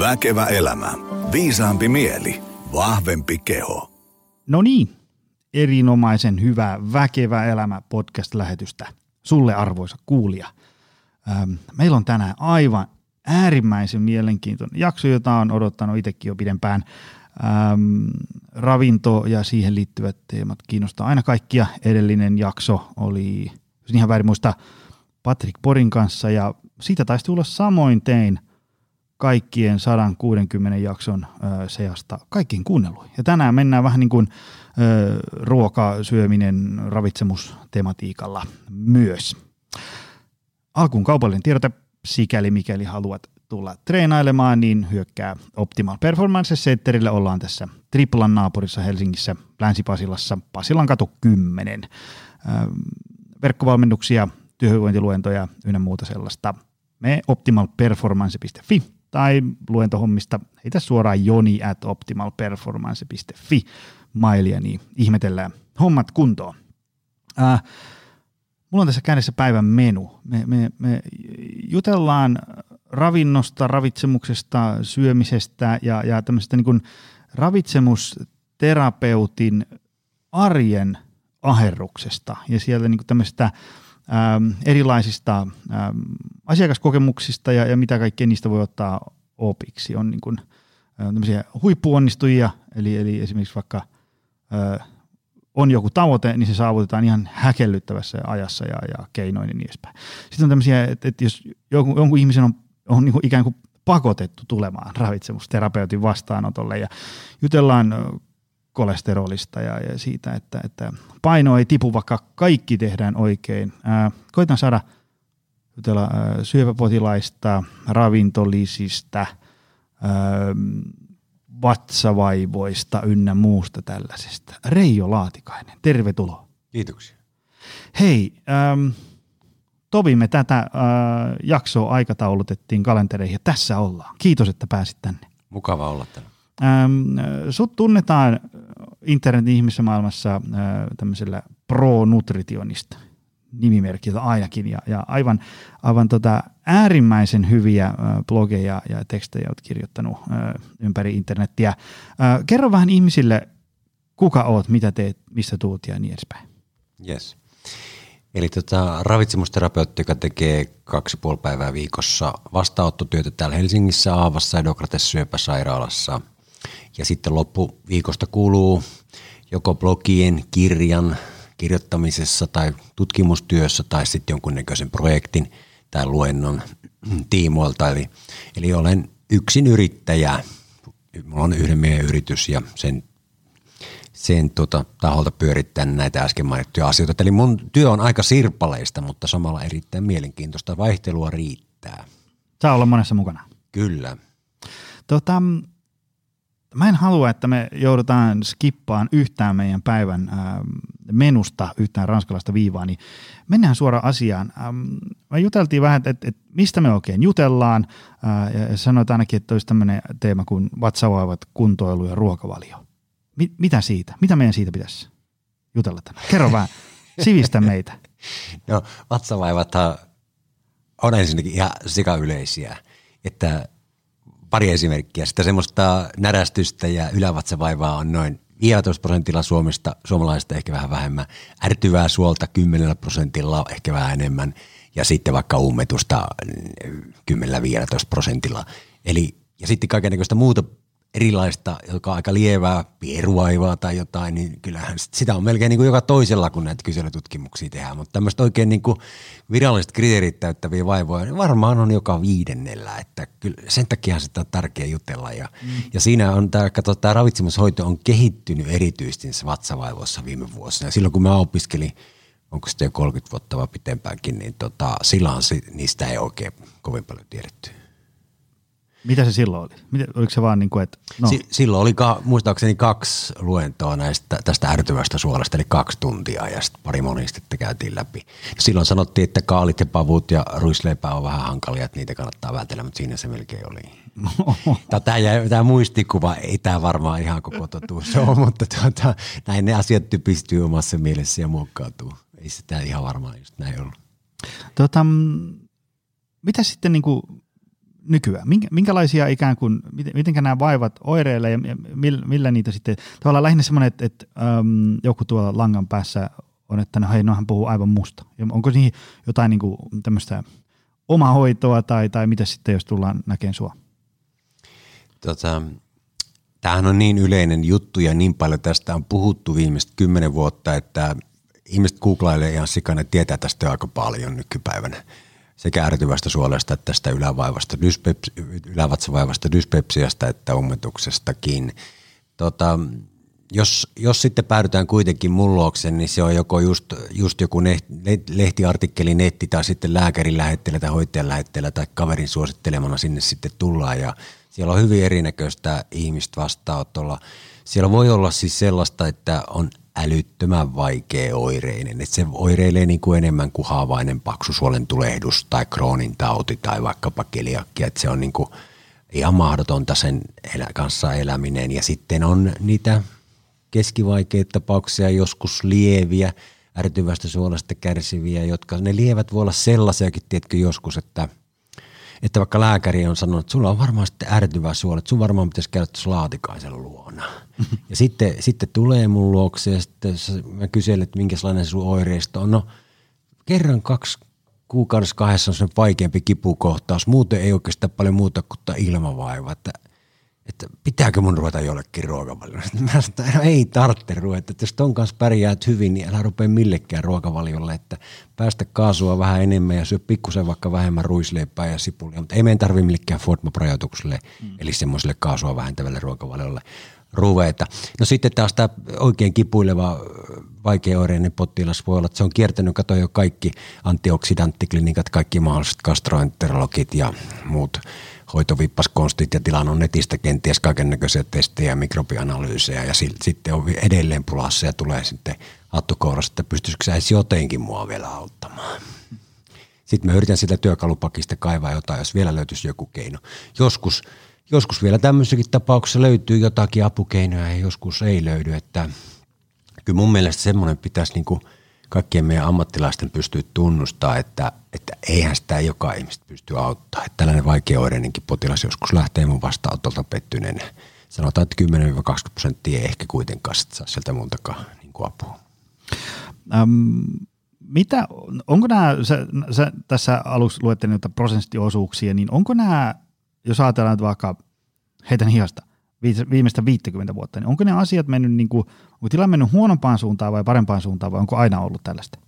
Väkevä elämä. Viisaampi mieli. Vahvempi keho. No niin, erinomaisen hyvää Väkevä elämä podcast-lähetystä sulle arvoisa kuulija. Ähm, meillä on tänään aivan äärimmäisen mielenkiintoinen jakso, jota on odottanut itsekin jo pidempään. Ähm, ravinto ja siihen liittyvät teemat kiinnostaa aina kaikkia. Edellinen jakso oli, jos ihan väärin muista, Patrick Porin kanssa ja siitä taisi tulla samoin tein kaikkien 160 jakson ö, seasta kaikkiin kuunnellut. Ja tänään mennään vähän niin kuin ö, ruoka, syöminen, ravitsemustematiikalla myös. Alkuun kaupallinen tiedote, sikäli mikäli haluat tulla treenailemaan, niin hyökkää Optimal Performance Centerille. Ollaan tässä Triplan naapurissa Helsingissä, Länsi-Pasilassa, Pasilan katu 10. Verkkovalmennuksia, työhyvinvointiluentoja ynnä muuta sellaista. Me optimalperformance.fi tai luentohommista heitä suoraan joni at optimalperformance.fi mailia, niin ihmetellään hommat kuntoon. Äh, mulla on tässä kädessä päivän menu. Me, me, me jutellaan ravinnosta, ravitsemuksesta, syömisestä ja, ja tämmöisestä niin ravitsemusterapeutin arjen aherruksesta ja siellä niin kuin tämmöistä ähm, erilaisista ähm, asiakaskokemuksista ja, ja mitä kaikkea niistä voi ottaa opiksi. On niin kuin, äh, tämmöisiä huippuonnistujia, eli, eli esimerkiksi vaikka äh, on joku tavoite, niin se saavutetaan ihan häkellyttävässä ajassa ja, ja keinoin ja niin edespäin. Sitten on tämmöisiä, että, että jos jonkun, jonkun ihmisen on, on niin kuin ikään kuin pakotettu tulemaan ravitsemusterapeutin vastaanotolle ja jutellaan kolesterolista ja, ja siitä, että, että paino ei tipu, vaikka kaikki tehdään oikein. Ää, koitan saada jutella ää, syöpäpotilaista, ravintolisistä, ää, vatsavaivoista ynnä muusta tällaisesta. Reijo Laatikainen, tervetuloa. Kiitoksia. Hei, ähm, Tovi, me tätä äh, jaksoa aikataulutettiin kalentereihin ja tässä ollaan. Kiitos, että pääsit tänne. Mukava olla täällä. Ähm, sut tunnetaan internetin ihmisessä maailmassa äh, tämmöisellä pro-nutritionista nimimerkillä ainakin ja, ja aivan, aivan tota äärimmäisen hyviä äh, blogeja ja tekstejä olet kirjoittanut äh, ympäri internettiä. Äh, kerro vähän ihmisille, kuka oot, mitä teet, missä tuut ja niin edespäin. Yes. Eli tota, ravitsemusterapeutti, joka tekee kaksi puoli päivää viikossa vastaanottotyötä täällä Helsingissä Aavassa ja Dokrates syöpäsairaalassa. Ja sitten loppuviikosta kuuluu joko blogien, kirjan kirjoittamisessa tai tutkimustyössä tai sitten jonkunnäköisen projektin tai luennon tiimoilta. Eli, eli olen yksin yrittäjä. Minulla on yhden miehen yritys ja sen sen tota, taholta pyörittää näitä äsken mainittuja asioita. Eli mun työ on aika sirpaleista, mutta samalla erittäin mielenkiintoista. Vaihtelua riittää. Saa olla monessa mukana. Kyllä. Tota, mä en halua, että me joudutaan skippaan yhtään meidän päivän äh, menusta, yhtään ranskalaista viivaa, niin mennään suoraan asiaan. Ähm, me juteltiin vähän, että, että mistä me oikein jutellaan, äh, ja sanoit ainakin, että olisi tämmöinen teema kuin vatsavaivat, kuntoilu ja ruokavalio. Mi- mitä siitä? Mitä meidän siitä pitäisi jutella tänään? Kerro vähän, sivistä meitä. No vatsavaivathan on ensinnäkin ihan sikayleisiä, että pari esimerkkiä. Sitä semmoista närästystä ja ylävatsavaivaa on noin 15 prosentilla Suomesta, suomalaisista ehkä vähän vähemmän. Ärtyvää suolta 10 prosentilla, ehkä vähän enemmän. Ja sitten vaikka ummetusta 10-15 prosentilla. Eli, ja sitten kaikenlaista muuta erilaista, joka on aika lievää, pieruaivaa tai jotain, niin kyllähän sitä on melkein niin kuin joka toisella, kun näitä kyselytutkimuksia tehdään. Mutta tämmöistä oikein niin kuin viralliset kriteerit täyttäviä vaivoja, niin varmaan on joka viidennellä. Että kyllä sen takia sitä on tärkeä jutella. Ja, mm. ja siinä on tämä, kato, tämä ravitsemushoito on kehittynyt erityisesti vatsavaivoissa viime vuosina. Ja silloin kun mä opiskelin, onko sitten jo 30 vuotta vai pitempäänkin, niin tota, silloin niistä ei oikein kovin paljon tiedetty. Mitä se silloin oli? Miten, oliko se vaan niin kuin, että... No. Si- silloin oli ka- muistaakseni kaksi luentoa näistä, tästä ärtyvästä suolasta, eli kaksi tuntia ja sitten pari monistettä käytiin läpi. Silloin sanottiin, että kaalit ja pavut ja ruisleipä on vähän hankalia, että niitä kannattaa vältellä, mutta siinä se melkein oli. tämä, tämä muistikuva ei tämä varmaan ihan koko totuus ole, mutta tuota, näin ne asiat typistyy omassa mielessä ja muokkautuu. Ei sitä ihan varmaan just näin ollut. Tota, mitä sitten niin kuin nykyään? Minkä, minkälaisia ikään kuin, miten, miten nämä vaivat oireilee ja millä, millä niitä sitten, tavallaan lähinnä semmoinen, että, että äm, joku tuolla langan päässä on, että no hei, no hän puhuu aivan musta. Ja onko siihen jotain niin kuin tämmöistä omahoitoa tai, tai mitä sitten, jos tullaan näkemään sua? Tota, tämähän on niin yleinen juttu ja niin paljon tästä on puhuttu viimeiset kymmenen vuotta, että ihmiset googlailee ihan sikana, tietää tästä aika paljon nykypäivänä sekä ärtyvästä suolesta että tästä ylävaivasta, dyspeps, ylävatsavaivasta dyspepsiasta että ummetuksestakin. Tota, jos, jos sitten päädytään kuitenkin mullooksen, niin se on joko just, just joku lehtiartikkeli, netti tai sitten lääkärin lähetteellä tai hoitajan lähetteellä tai kaverin suosittelemana sinne sitten tullaan ja siellä on hyvin erinäköistä ihmistä vastaanotolla. Siellä voi olla siis sellaista, että on älyttömän vaikea oireinen. Että se oireilee niin kuin enemmän kuin haavainen paksusuolen tulehdus tai kroonin tauti tai vaikkapa keliakki. Että se on niin kuin ihan mahdotonta sen elä, kanssa eläminen. Ja sitten on niitä keskivaikeita tapauksia, joskus lieviä, ärtyvästä suolesta kärsiviä, jotka ne lievät voi olla sellaisiakin, tiedätkö joskus, että – että vaikka lääkäri on sanonut, että sulla on varmaan sitten ärtyvä suoli, että sun varmaan pitäisi käydä tuossa laatikaisen luona. Ja sitten, sitten tulee mun luokse ja sitten mä kyselen, että minkälainen sun oireisto on. No kerran kaksi kuukaudessa kahdessa on sen vaikeampi kipukohtaus. Muuten ei oikeastaan paljon muuta kuin ilmavaiva. Että että pitääkö mun ruveta jollekin ruokavaliolle. Mä sanoin, no ei tarvitse ruveta, että jos ton kanssa pärjäät hyvin, niin älä rupea millekään ruokavaliolle, että päästä kaasua vähän enemmän ja syö pikkusen vaikka vähemmän ruisleipää ja sipulia, mutta ei meidän tarvitse millekään FODMAP-rajoitukselle, mm. eli semmoiselle kaasua vähentävälle ruokavaliolle ruveta. No sitten taas tämä oikein kipuileva vaikeaoireinen potilas voi olla, että se on kiertänyt, kato jo kaikki antioksidanttiklinikat, kaikki mahdolliset gastroenterologit ja muut hoitovipppaskonstit ja tilannut netistä kenties kaikennäköisiä testejä ja mikrobianalyysejä ja sitten on edelleen pulassa ja tulee sitten hattukourassa, että pystyisikö sä edes jotenkin mua vielä auttamaan. Sitten mä yritän sitä työkalupakista kaivaa jotain, jos vielä löytyisi joku keino. Joskus, joskus vielä tämmöisessäkin tapauksessa löytyy jotakin apukeinoja ja joskus ei löydy, että kyllä mun mielestä semmoinen pitäisi niin – kaikkien meidän ammattilaisten pystyy tunnustaa, että, että eihän sitä joka ihmistä pysty auttaa. Että tällainen vaikeoidenenkin potilas joskus lähtee mun vastaanotolta pettyneen. Sanotaan, että 10-20 prosenttia ei ehkä kuitenkaan saa sieltä muutakaan niin apua. Ähm, mitä, onko nämä, sä, sä tässä alussa luettelin noita prosenttiosuuksia, niin onko nämä, jos ajatellaan että vaikka heitän hihasta, viimeistä 50 vuotta, niin onko ne asiat mennyt, niin kuin, onko tilanne mennyt huonompaan suuntaan vai parempaan suuntaan vai onko aina ollut tällaista?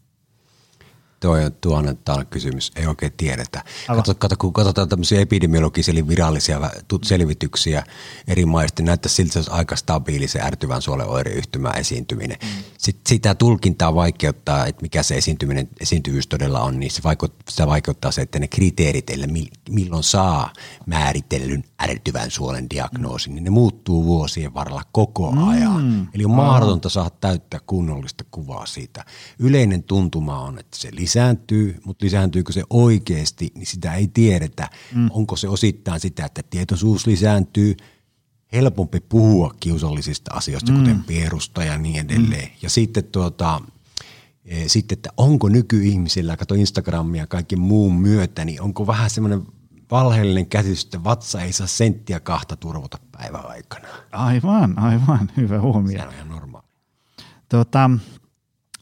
Tuo on tuhannen kysymys, ei oikein tiedetä. Kato, kato, kun katsotaan tämmöisiä epidemiologisia eli virallisia selvityksiä eri maista, niin näyttää siltä, että se aika stabiili se ärtyvän suolen oireyhtymä esiintyminen. Mm. Sitten sitä tulkintaa vaikeuttaa, että mikä se esiintyminen, esiintyvyys todella on, niin se vaikeuttaa, sitä vaikeuttaa se, että ne kriteerit, eli milloin saa määritellyn ärtyvän suolen diagnoosin, mm. niin ne muuttuu vuosien varrella koko ajan. Mm. Eli on mahdotonta saada täyttää kunnollista kuvaa siitä. Yleinen tuntuma on, että se lisää lisääntyy, mutta lisääntyykö se oikeasti, niin sitä ei tiedetä. Mm. Onko se osittain sitä, että tietoisuus lisääntyy, helpompi puhua kiusallisista asioista, mm. kuten pierusta ja niin edelleen. Mm. Ja sitten tuota, e, sitten, että onko nykyihmisillä, kato Instagramia ja kaikki muun myötä, niin onko vähän semmoinen valheellinen käsitys, että vatsa ei saa senttiä kahta turvota päivän aikana. Aivan, aivan, hyvä huomio. Se on ihan normaali. Tota,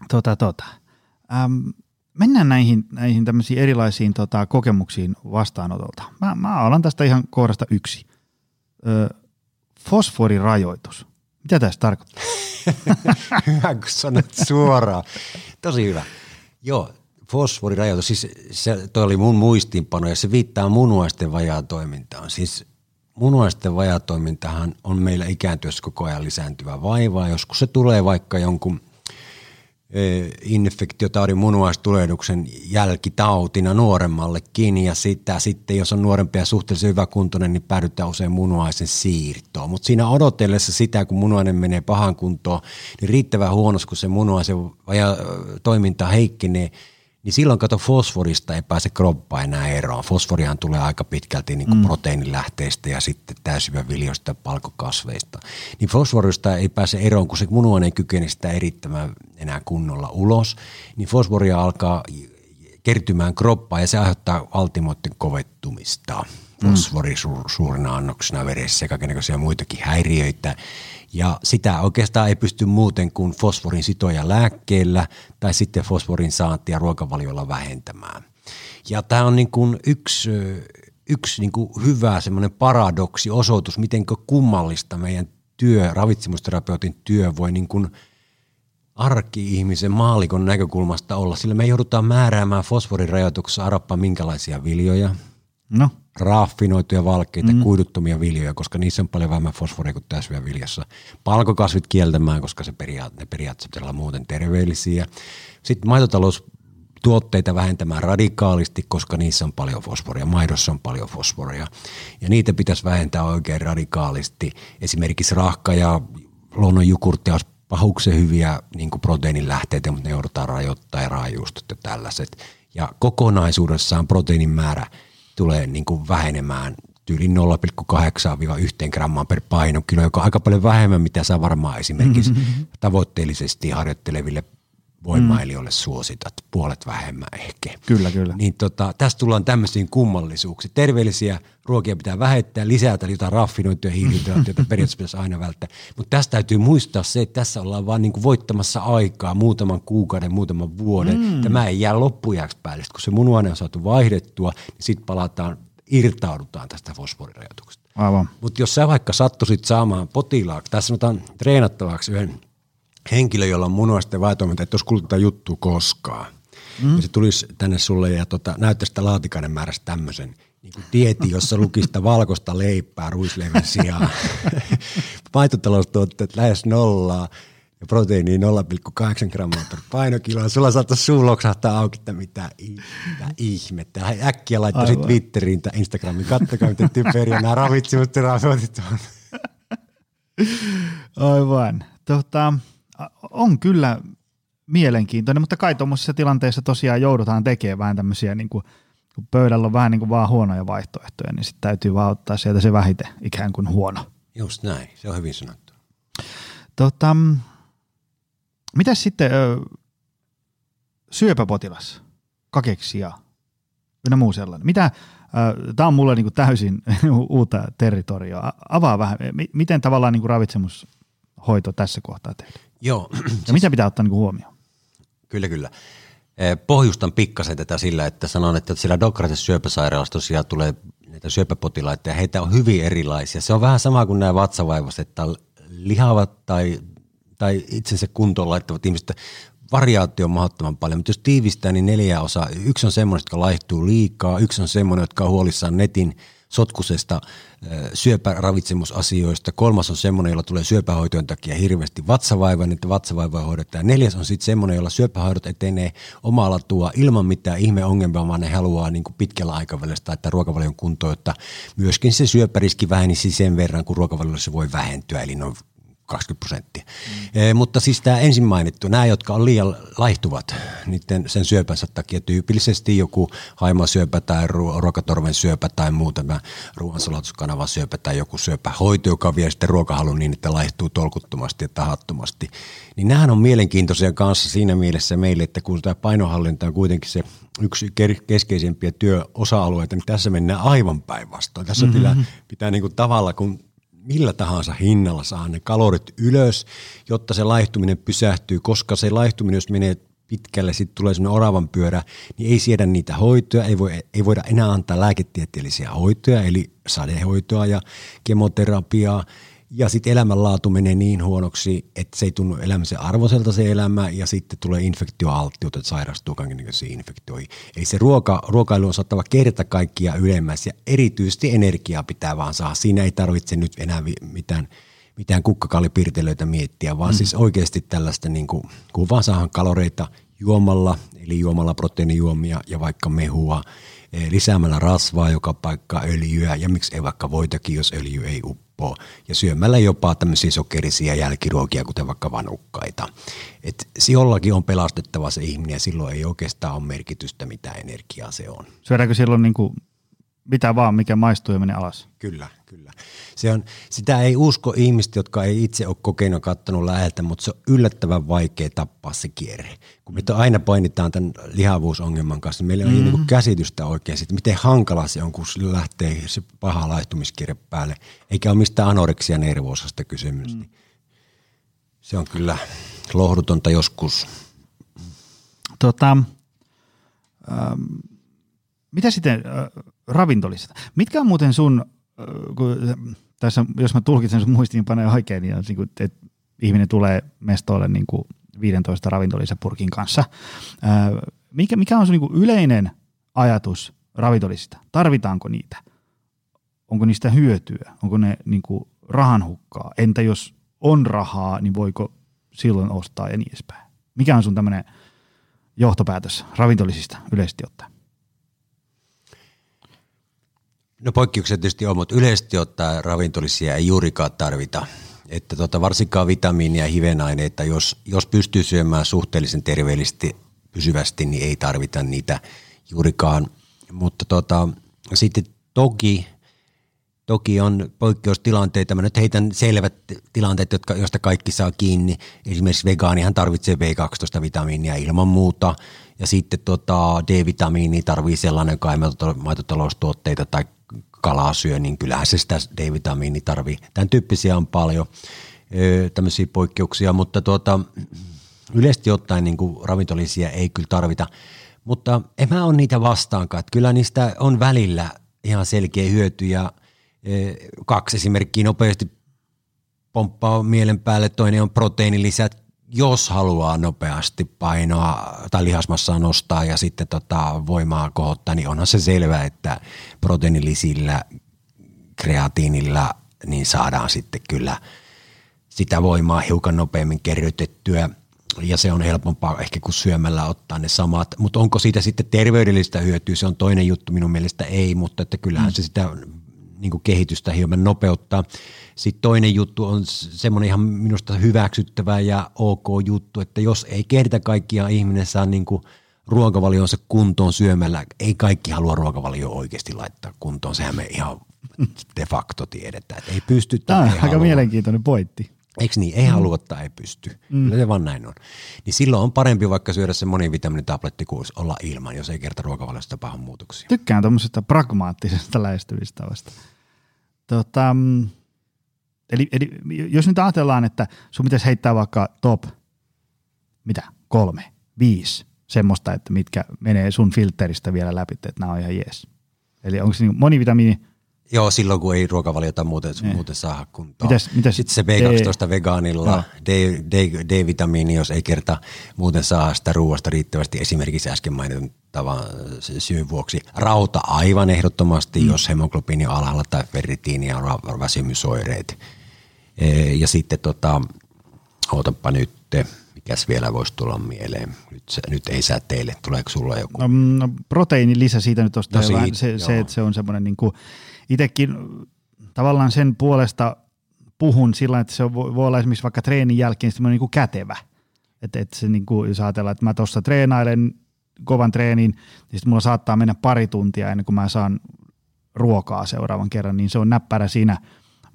tota, tota. Ähm, mennään näihin, näihin tämmöisiin erilaisiin tota, kokemuksiin vastaanotolta. Mä, mä alan tästä ihan kohdasta yksi. Ö, fosforirajoitus. Mitä tässä tarkoittaa? hyvä, kun sanot suoraan. Tosi hyvä. Joo, fosforirajoitus, siis se, toi oli mun muistiinpano ja se viittaa munuaisten vajaatoimintaan. Siis munuaisten vajaatoimintahan on meillä ikääntyessä koko ajan lisääntyvä vaivaa. Joskus se tulee vaikka jonkun Eh, infektiotaudin munuaistulehduksen jälkitautina nuoremmallekin ja sitä sitten, jos on nuorempi ja suhteellisen hyväkuntoinen, niin päädytään usein munuaisen siirtoon. Mutta siinä odotellessa sitä, kun munuainen menee pahan kuntoon, niin riittävän huonosti, kun se munuaisen toiminta heikkenee, niin silloin kato fosforista ei pääse kroppa enää eroon. Fosforihan tulee aika pitkälti niin kuin mm. proteiinilähteistä ja sitten täysyväviljoista ja palkokasveista. Niin fosforista ei pääse eroon, kun se munuainen ei kykene sitä erittämään enää kunnolla ulos. Niin fosforia alkaa kertymään kroppaan ja se aiheuttaa altimoiden kovettumista. fosfori su- suurina annoksina veressä ja kaikenlaisia muitakin häiriöitä. Ja sitä oikeastaan ei pysty muuten kuin fosforin sitoja lääkkeellä tai sitten fosforin saantia ruokavaliolla vähentämään. Ja tämä on niin kuin yksi, yksi niin kuin hyvä semmoinen paradoksi, osoitus, miten kummallista meidän työ, ravitsemusterapeutin työ voi niin kuin arki-ihmisen maalikon näkökulmasta olla, sillä me joudutaan määräämään fosforirajoituksessa arappa minkälaisia viljoja, No, raffinoituja valkeita, mm. kuiduttomia viljoja, koska niissä on paljon vähemmän fosforia kuin viljassa. Palkokasvit kieltämään, koska se periaat, ne periaatteessa pitää olla muuten terveellisiä. Sitten maitotaloustuotteita vähentämään radikaalisti, koska niissä on paljon fosforia. Maidossa on paljon fosforia. Ja niitä pitäisi vähentää oikein radikaalisti. Esimerkiksi rahka ja luonnonjukurtti olisi pahuksen hyviä niin proteiinilähteitä, mutta ne joudutaan rajoittaa ja raajuustot ja tällaiset. Ja kokonaisuudessaan proteiinin määrä – tulee niin kuin vähenemään tyyli 0,8-1 grammaa per painokilo, joka on aika paljon vähemmän, mitä saa varmaan esimerkiksi mm-hmm. tavoitteellisesti harjoitteleville voimailijoille suositat, puolet vähemmän ehkä. Kyllä, kyllä. Niin tota, tästä tullaan tämmöisiin kummallisuuksiin. Terveellisiä ruokia pitää vähettää, lisätä jotain raffinoituja hiilihydraatteja, joita periaatteessa pitäisi aina välttää. Mutta tästä täytyy muistaa se, että tässä ollaan vaan niinku voittamassa aikaa muutaman kuukauden, muutaman vuoden. Mm. Tämä ei jää loppujaksi päälle. kun se munuaine on saatu vaihdettua, niin sitten palataan, irtaudutaan tästä fosforirajoituksesta. Aivan. Mutta jos sä vaikka sattuisit saamaan potilaaksi, tässä sanotaan treenattavaksi yhden henkilö, jolla on munuaisten vaitoiminta, että jos kuluttaa juttu koskaan. Mm. Ja se tulisi tänne sulle ja tota, näyttäisi sitä laatikainen määrästä tämmöisen niin kuin dieti, jossa lukisi sitä valkoista leipää ruisleivän sijaan. Maitotaloustuotteet lähes nollaa ja proteiini 0,8 grammaa per painokilo. Sulla saattaisi suu loksahtaa auki, että mitä, mitä ihmettä. Äkkiä laittaisit Twitteriin tai Instagramiin. Kattokaa, miten typeriä nämä ravitsemusterapeutit on. Aivan. Tota, on kyllä mielenkiintoinen, mutta kai tuommoisessa tilanteessa tosiaan joudutaan tekemään vähän tämmöisiä, niin kuin, kun pöydällä on vähän niin kuin vaan huonoja vaihtoehtoja, niin sitten täytyy vaan ottaa sieltä se vähite ikään kuin huono. Just näin, se on hyvin sanottu. Tota, mitäs sitten ö, syöpäpotilas, kakeksija ynnä muu sellainen? Mitä, Tämä on mulle niinku täysin uutta territoriaa. Avaa vähän, miten tavallaan niinku ravitsemushoito tässä kohtaa tehdään? Joo. Ja siis, mitä pitää ottaa niin huomioon? Kyllä, kyllä. Eh, pohjustan pikkasen tätä sillä, että sanon, että siellä Dokrates syöpäsairaalassa tosiaan tulee näitä syöpäpotilaita ja heitä on hyvin erilaisia. Se on vähän sama kuin nämä vatsavaivaiset, että lihavat tai, tai itsensä kuntoon laittavat ihmiset, variaatio on mahdottoman paljon, mutta jos tiivistää, niin neljä osa. Yksi on semmoinen, jotka laihtuu liikaa, yksi on semmoinen, jotka on huolissaan netin sotkusesta syöpäravitsemusasioista. Kolmas on semmoinen, jolla tulee syöpähoitojen takia hirveästi vatsavaiva, niin vatsavaivoja hoidetaan. Neljäs on sitten semmoinen, jolla syöpähoidot etenee omalla tuo ilman mitään ihmeongelmia, vaan ne haluaa niin kuin pitkällä aikavälillä että ruokavalion kuntoon, että myöskin se syöpäriski vähenisi sen verran, kun ruokavaliolla se voi vähentyä, eli noin 20 prosenttia. Mm. E, mutta siis tämä ensin mainittu, nämä, jotka on liian laihtuvat niiden sen syöpänsä takia, tyypillisesti joku haimasyöpä tai ru- ruokatorven syöpä tai muu tämä ruoansulatuskanavan syöpä tai joku syöpähoito, joka vie sitten ruokahalun niin, että laihtuu tolkuttomasti ja tahattomasti. Niin nämähän on mielenkiintoisia kanssa siinä mielessä meille, että kun tämä painohallinta on kuitenkin se yksi keskeisimpiä työosa-alueita, niin tässä mennään aivan päinvastoin. Tässä mm-hmm. pitää, pitää niin kuin tavalla, kun millä tahansa hinnalla saa ne kalorit ylös, jotta se laihtuminen pysähtyy, koska se laihtuminen, jos menee pitkälle, sitten tulee sellainen oravan pyörä, niin ei siedä niitä hoitoja, ei, voi, ei voida enää antaa lääketieteellisiä hoitoja, eli sadehoitoa ja kemoterapiaa, ja sitten elämänlaatu menee niin huonoksi, että se ei tunnu elämisen arvoiselta se elämä ja sitten tulee infektioalttiutta, että sairastuu kaikenlaisiin infektioihin. Eli se ruoka, ruokailu on saattava kerta kaikkia ylemmäs ja erityisesti energiaa pitää vaan saada. Siinä ei tarvitse nyt enää mitään, mitään kukkakallipirtelöitä miettiä, vaan mm. siis oikeasti tällaista, niin kuin, kun vaan saadaan kaloreita juomalla, eli juomalla proteiinijuomia ja vaikka mehua, eh, lisäämällä rasvaa joka paikka, öljyä ja miksi ei vaikka voitakin, jos öljy ei uppo helppoa. Ja syömällä jopa tämmöisiä sokerisia jälkiruokia, kuten vaikka vanukkaita. Et jollakin on pelastettava se ihminen ja silloin ei oikeastaan ole merkitystä, mitä energiaa se on. Syödäänkö silloin niin kuin mitä vaan, mikä maistuu ja menee alas? Kyllä, Kyllä. Se on, sitä ei usko ihmiset, jotka ei itse ole kokeillut kattanut läheltä, mutta se on yllättävän vaikea tappaa se kierre. Kun me aina painitaan tämän lihavuusongelman kanssa, niin meillä mm-hmm. ei niin käsitystä oikein siitä, miten hankala se on, kun sillä lähtee se paha laihtumiskierre päälle, eikä ole mistään anoreksia nervoosasta kysymys. Mm. Se on kyllä lohdutonta joskus. Tota, ähm, mitä sitten äh, ravintolista? Mitkä on muuten sun, kun tässä, jos mä tulkitsen sun muistiinpanoja oikein, niin, niin kuin, että ihminen tulee mestoille niin kuin 15 ravintolisäpurkin kanssa. Mikä, mikä on sun niin kuin yleinen ajatus ravintolisista? Tarvitaanko niitä? Onko niistä hyötyä? Onko ne niin kuin rahanhukkaa? Entä jos on rahaa, niin voiko silloin ostaa ja niin edespäin? Mikä on sun tämmöinen johtopäätös ravintolisista yleisesti ottaen? No poikkeuksia tietysti on, mutta yleisesti ottaen ravintolisia ei juurikaan tarvita. Että tota, varsinkaan vitamiinia ja hivenaineita, jos, jos pystyy syömään suhteellisen terveellisesti pysyvästi, niin ei tarvita niitä juurikaan. Mutta tota, sitten toki, toki on poikkeustilanteita. Mä nyt heitän selvät tilanteet, jotka, joista kaikki saa kiinni. Esimerkiksi vegaanihan tarvitsee B12-vitamiinia ilman muuta. Ja sitten tota, D-vitamiini tarvii sellainen maitotaloustuotteita tai kalaa syö, niin kyllähän se sitä D-vitamiini tarvii. Tämän tyyppisiä on paljon tämmöisiä poikkeuksia, mutta tuota, yleisesti ottaen niin kuin ravintolisia ei kyllä tarvita. Mutta en mä ole niitä vastaankaan. Että kyllä niistä on välillä ihan selkeä hyöty ja kaksi esimerkkiä nopeasti pomppaa mielen päälle. Toinen on proteiinilisät, jos haluaa nopeasti painoa tai lihasmassaa nostaa ja sitten tota voimaa kohottaa, niin onhan se selvää, että proteiinilisillä, kreatiinilla, niin saadaan sitten kyllä sitä voimaa hiukan nopeammin kerrytettyä ja se on helpompaa ehkä kuin syömällä ottaa ne samat. Mutta onko siitä sitten terveydellistä hyötyä, se on toinen juttu minun mielestä ei, mutta että kyllähän mm. se sitä niin kuin kehitystä hieman nopeuttaa. Sitten toinen juttu on semmoinen ihan minusta hyväksyttävä ja ok juttu, että jos ei kerta kaikkiaan ihminen saa niin kuin ruokavalionsa kuntoon syömällä, ei kaikki halua ruokavalio oikeasti laittaa kuntoon, sehän me ihan de facto tiedetään, että ei pysty. Tämä on aika halua. mielenkiintoinen pointti. Eikö niin? Ei mm. halua tai ei pysty. Mm. Kyllä se vaan näin on. Niin silloin on parempi vaikka syödä se monivitamiinitabletti kuin olla ilman, jos ei kerta ruokavaliosta tapahdu muutoksia. Tykkään tuommoisesta pragmaattisesta lähestymistavasta. Tota, mm, eli, eli jos nyt ajatellaan, että sun pitäisi heittää vaikka top, mitä, kolme, viisi semmoista, että mitkä menee sun filteristä vielä läpi, että nämä on ihan jees. Eli onko se niin monivitamiini, Joo, silloin kun ei ruokavaliota muuten, niin. muuten saa kuntoon. Mitäs, mitäs Sitten se B12 D, vegaanilla, D, D, D-vitamiini, jos ei kerta muuten saa sitä ruoasta riittävästi, esimerkiksi äsken mainitun tavan syyn vuoksi. Rauta aivan ehdottomasti, mm. jos hemoglobiini on alhaalla tai ferritiini on väsymysoireet. E, ja sitten tota, ootapa nyt, mikäs vielä voisi tulla mieleen. Nyt, se, nyt ei saa teille, tuleeko sulla joku? No, no lisä siitä nyt tuosta. No, siitä, se, se, että se on semmoinen niin kuin – itsekin tavallaan sen puolesta puhun sillä että se voi, olla esimerkiksi vaikka treenin jälkeen semmoinen niin kuin kätevä. Että et se niin kuin, jos ajatellaan, että mä tuossa treenailen kovan treenin, niin sitten mulla saattaa mennä pari tuntia ennen kuin mä saan ruokaa seuraavan kerran, niin se on näppärä siinä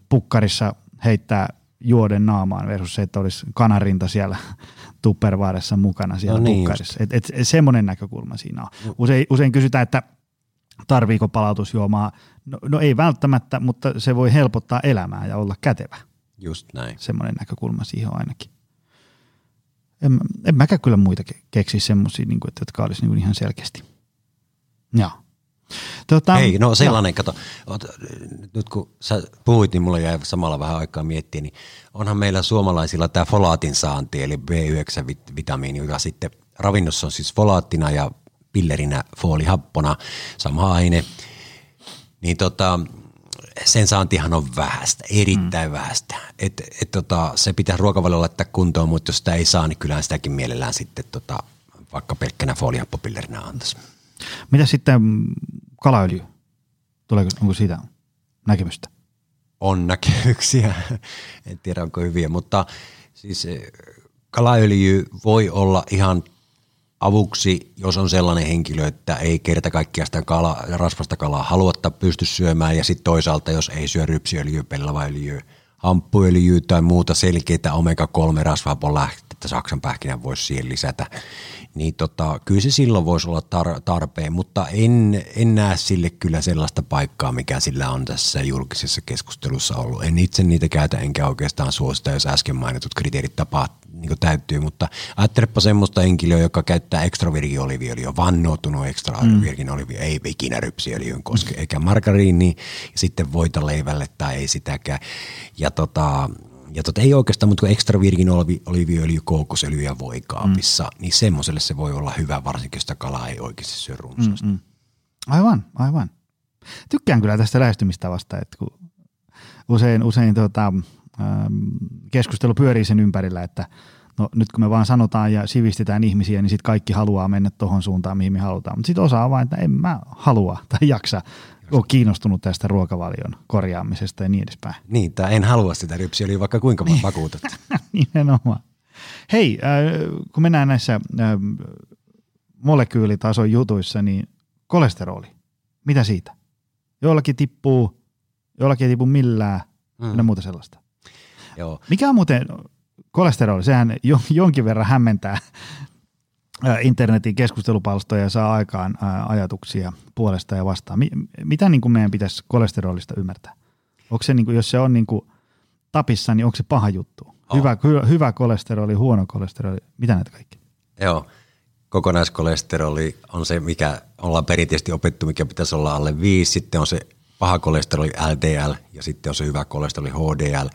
pukkarissa heittää juoden naamaan versus se, että olisi kanarinta siellä tuppervaaressa mukana siellä no niin pukkarissa. Et, et, semmoinen näkökulma siinä on. Usein, usein kysytään, että tarviiko palautusjuomaa No, no ei välttämättä, mutta se voi helpottaa elämää ja olla kätevä. Just näin. Semmoinen näkökulma siihen on ainakin. En, en mäkään kyllä muita keksi semmoisia, niin jotka olisi niin ihan selkeästi. Joo. Tota, Ei, no sellainen, ja. kato, nyt kun sä puhuit, niin mulla jäi samalla vähän aikaa miettiä, niin onhan meillä suomalaisilla tämä folaatin saanti, eli B9-vitamiini, joka sitten ravinnossa on siis folaattina ja pillerinä foolihappona, sama aine – niin tota, sen saantihan on vähäistä, erittäin mm. vähäistä. Et, et tota, se pitää ruokavalio laittaa kuntoon, mutta jos sitä ei saa, niin kyllähän sitäkin mielellään sitten tota, vaikka pelkkänä foliappopillerinä antaisi. Mitä sitten kalaöljy? Tuleeko, onko siitä näkemystä? On näkemyksiä, en tiedä onko hyviä, mutta siis eh, kalaöljy voi olla ihan avuksi, jos on sellainen henkilö, että ei kerta kaikkiaan sitä kala, rasvasta kalaa haluatta pysty syömään ja sitten toisaalta, jos ei syö rypsiöljyä, pellavaöljyä, hamppuöljyä tai muuta selkeitä omega-3 rasvapolähtettä Saksan pähkinän voisi siihen lisätä, niin tota, kyllä se silloin voisi olla tar- tarpeen, mutta en, en näe sille kyllä sellaista paikkaa, mikä sillä on tässä julkisessa keskustelussa ollut. En itse niitä käytä enkä oikeastaan suosita, jos äsken mainitut kriteerit tapaa niin täyttyy, mutta ajattelepa semmoista henkilöä, joka käyttää ekstra virgin oliviöljyä, vannoutunut ekstra mm. virgin oliviöljyä, ei ikinä rypsiöljyyn koske, mm. eikä margariini, ja sitten voita leivälle tai ei sitäkään. Ja tota, ja tota, ei oikeastaan, mutta ekstra virgin oliviöljy, kookosöljy ja voikaapissa, mm. niin semmoiselle se voi olla hyvä, varsinkin jos sitä kalaa ei oikeasti syö runsaasti. Mm-mm. Aivan, aivan. Tykkään kyllä tästä lähestymistavasta, että kun usein, usein tota, keskustelu pyörii sen ympärillä, että no nyt kun me vaan sanotaan ja sivistetään ihmisiä, niin sitten kaikki haluaa mennä tuohon suuntaan, mihin me halutaan. Mutta sitten osaa vain, että en mä halua tai jaksa ole kiinnostunut tästä ruokavalion korjaamisesta ja niin edespäin. Niin, tai en halua sitä rypsiöljyä, vaikka kuinka niin. vakuutat. Nimenomaan. Hei, äh, kun mennään näissä äh, molekyylitason jutuissa, niin kolesteroli, mitä siitä? Joillakin tippuu, joillakin ei tipu millään, mm. ja muuta sellaista. Joo. Mikä on muuten kolesteroli? Sehän jonkin verran hämmentää internetin keskustelupalstoja ja saa aikaan ajatuksia puolesta ja vastaan. Mitä niin kuin meidän pitäisi kolesterolista ymmärtää? Onko se, niin kuin, jos se on niin kuin tapissa, niin onko se paha juttu? Oh. Hyvä, hyvä, hyvä kolesteroli, huono kolesteroli, mitä näitä kaikki? Joo, kokonaiskolesteroli on se, mikä ollaan perinteisesti opettu, mikä pitäisi olla alle 5. Sitten on se paha kolesteroli LDL ja sitten on se hyvä kolesteroli HDL.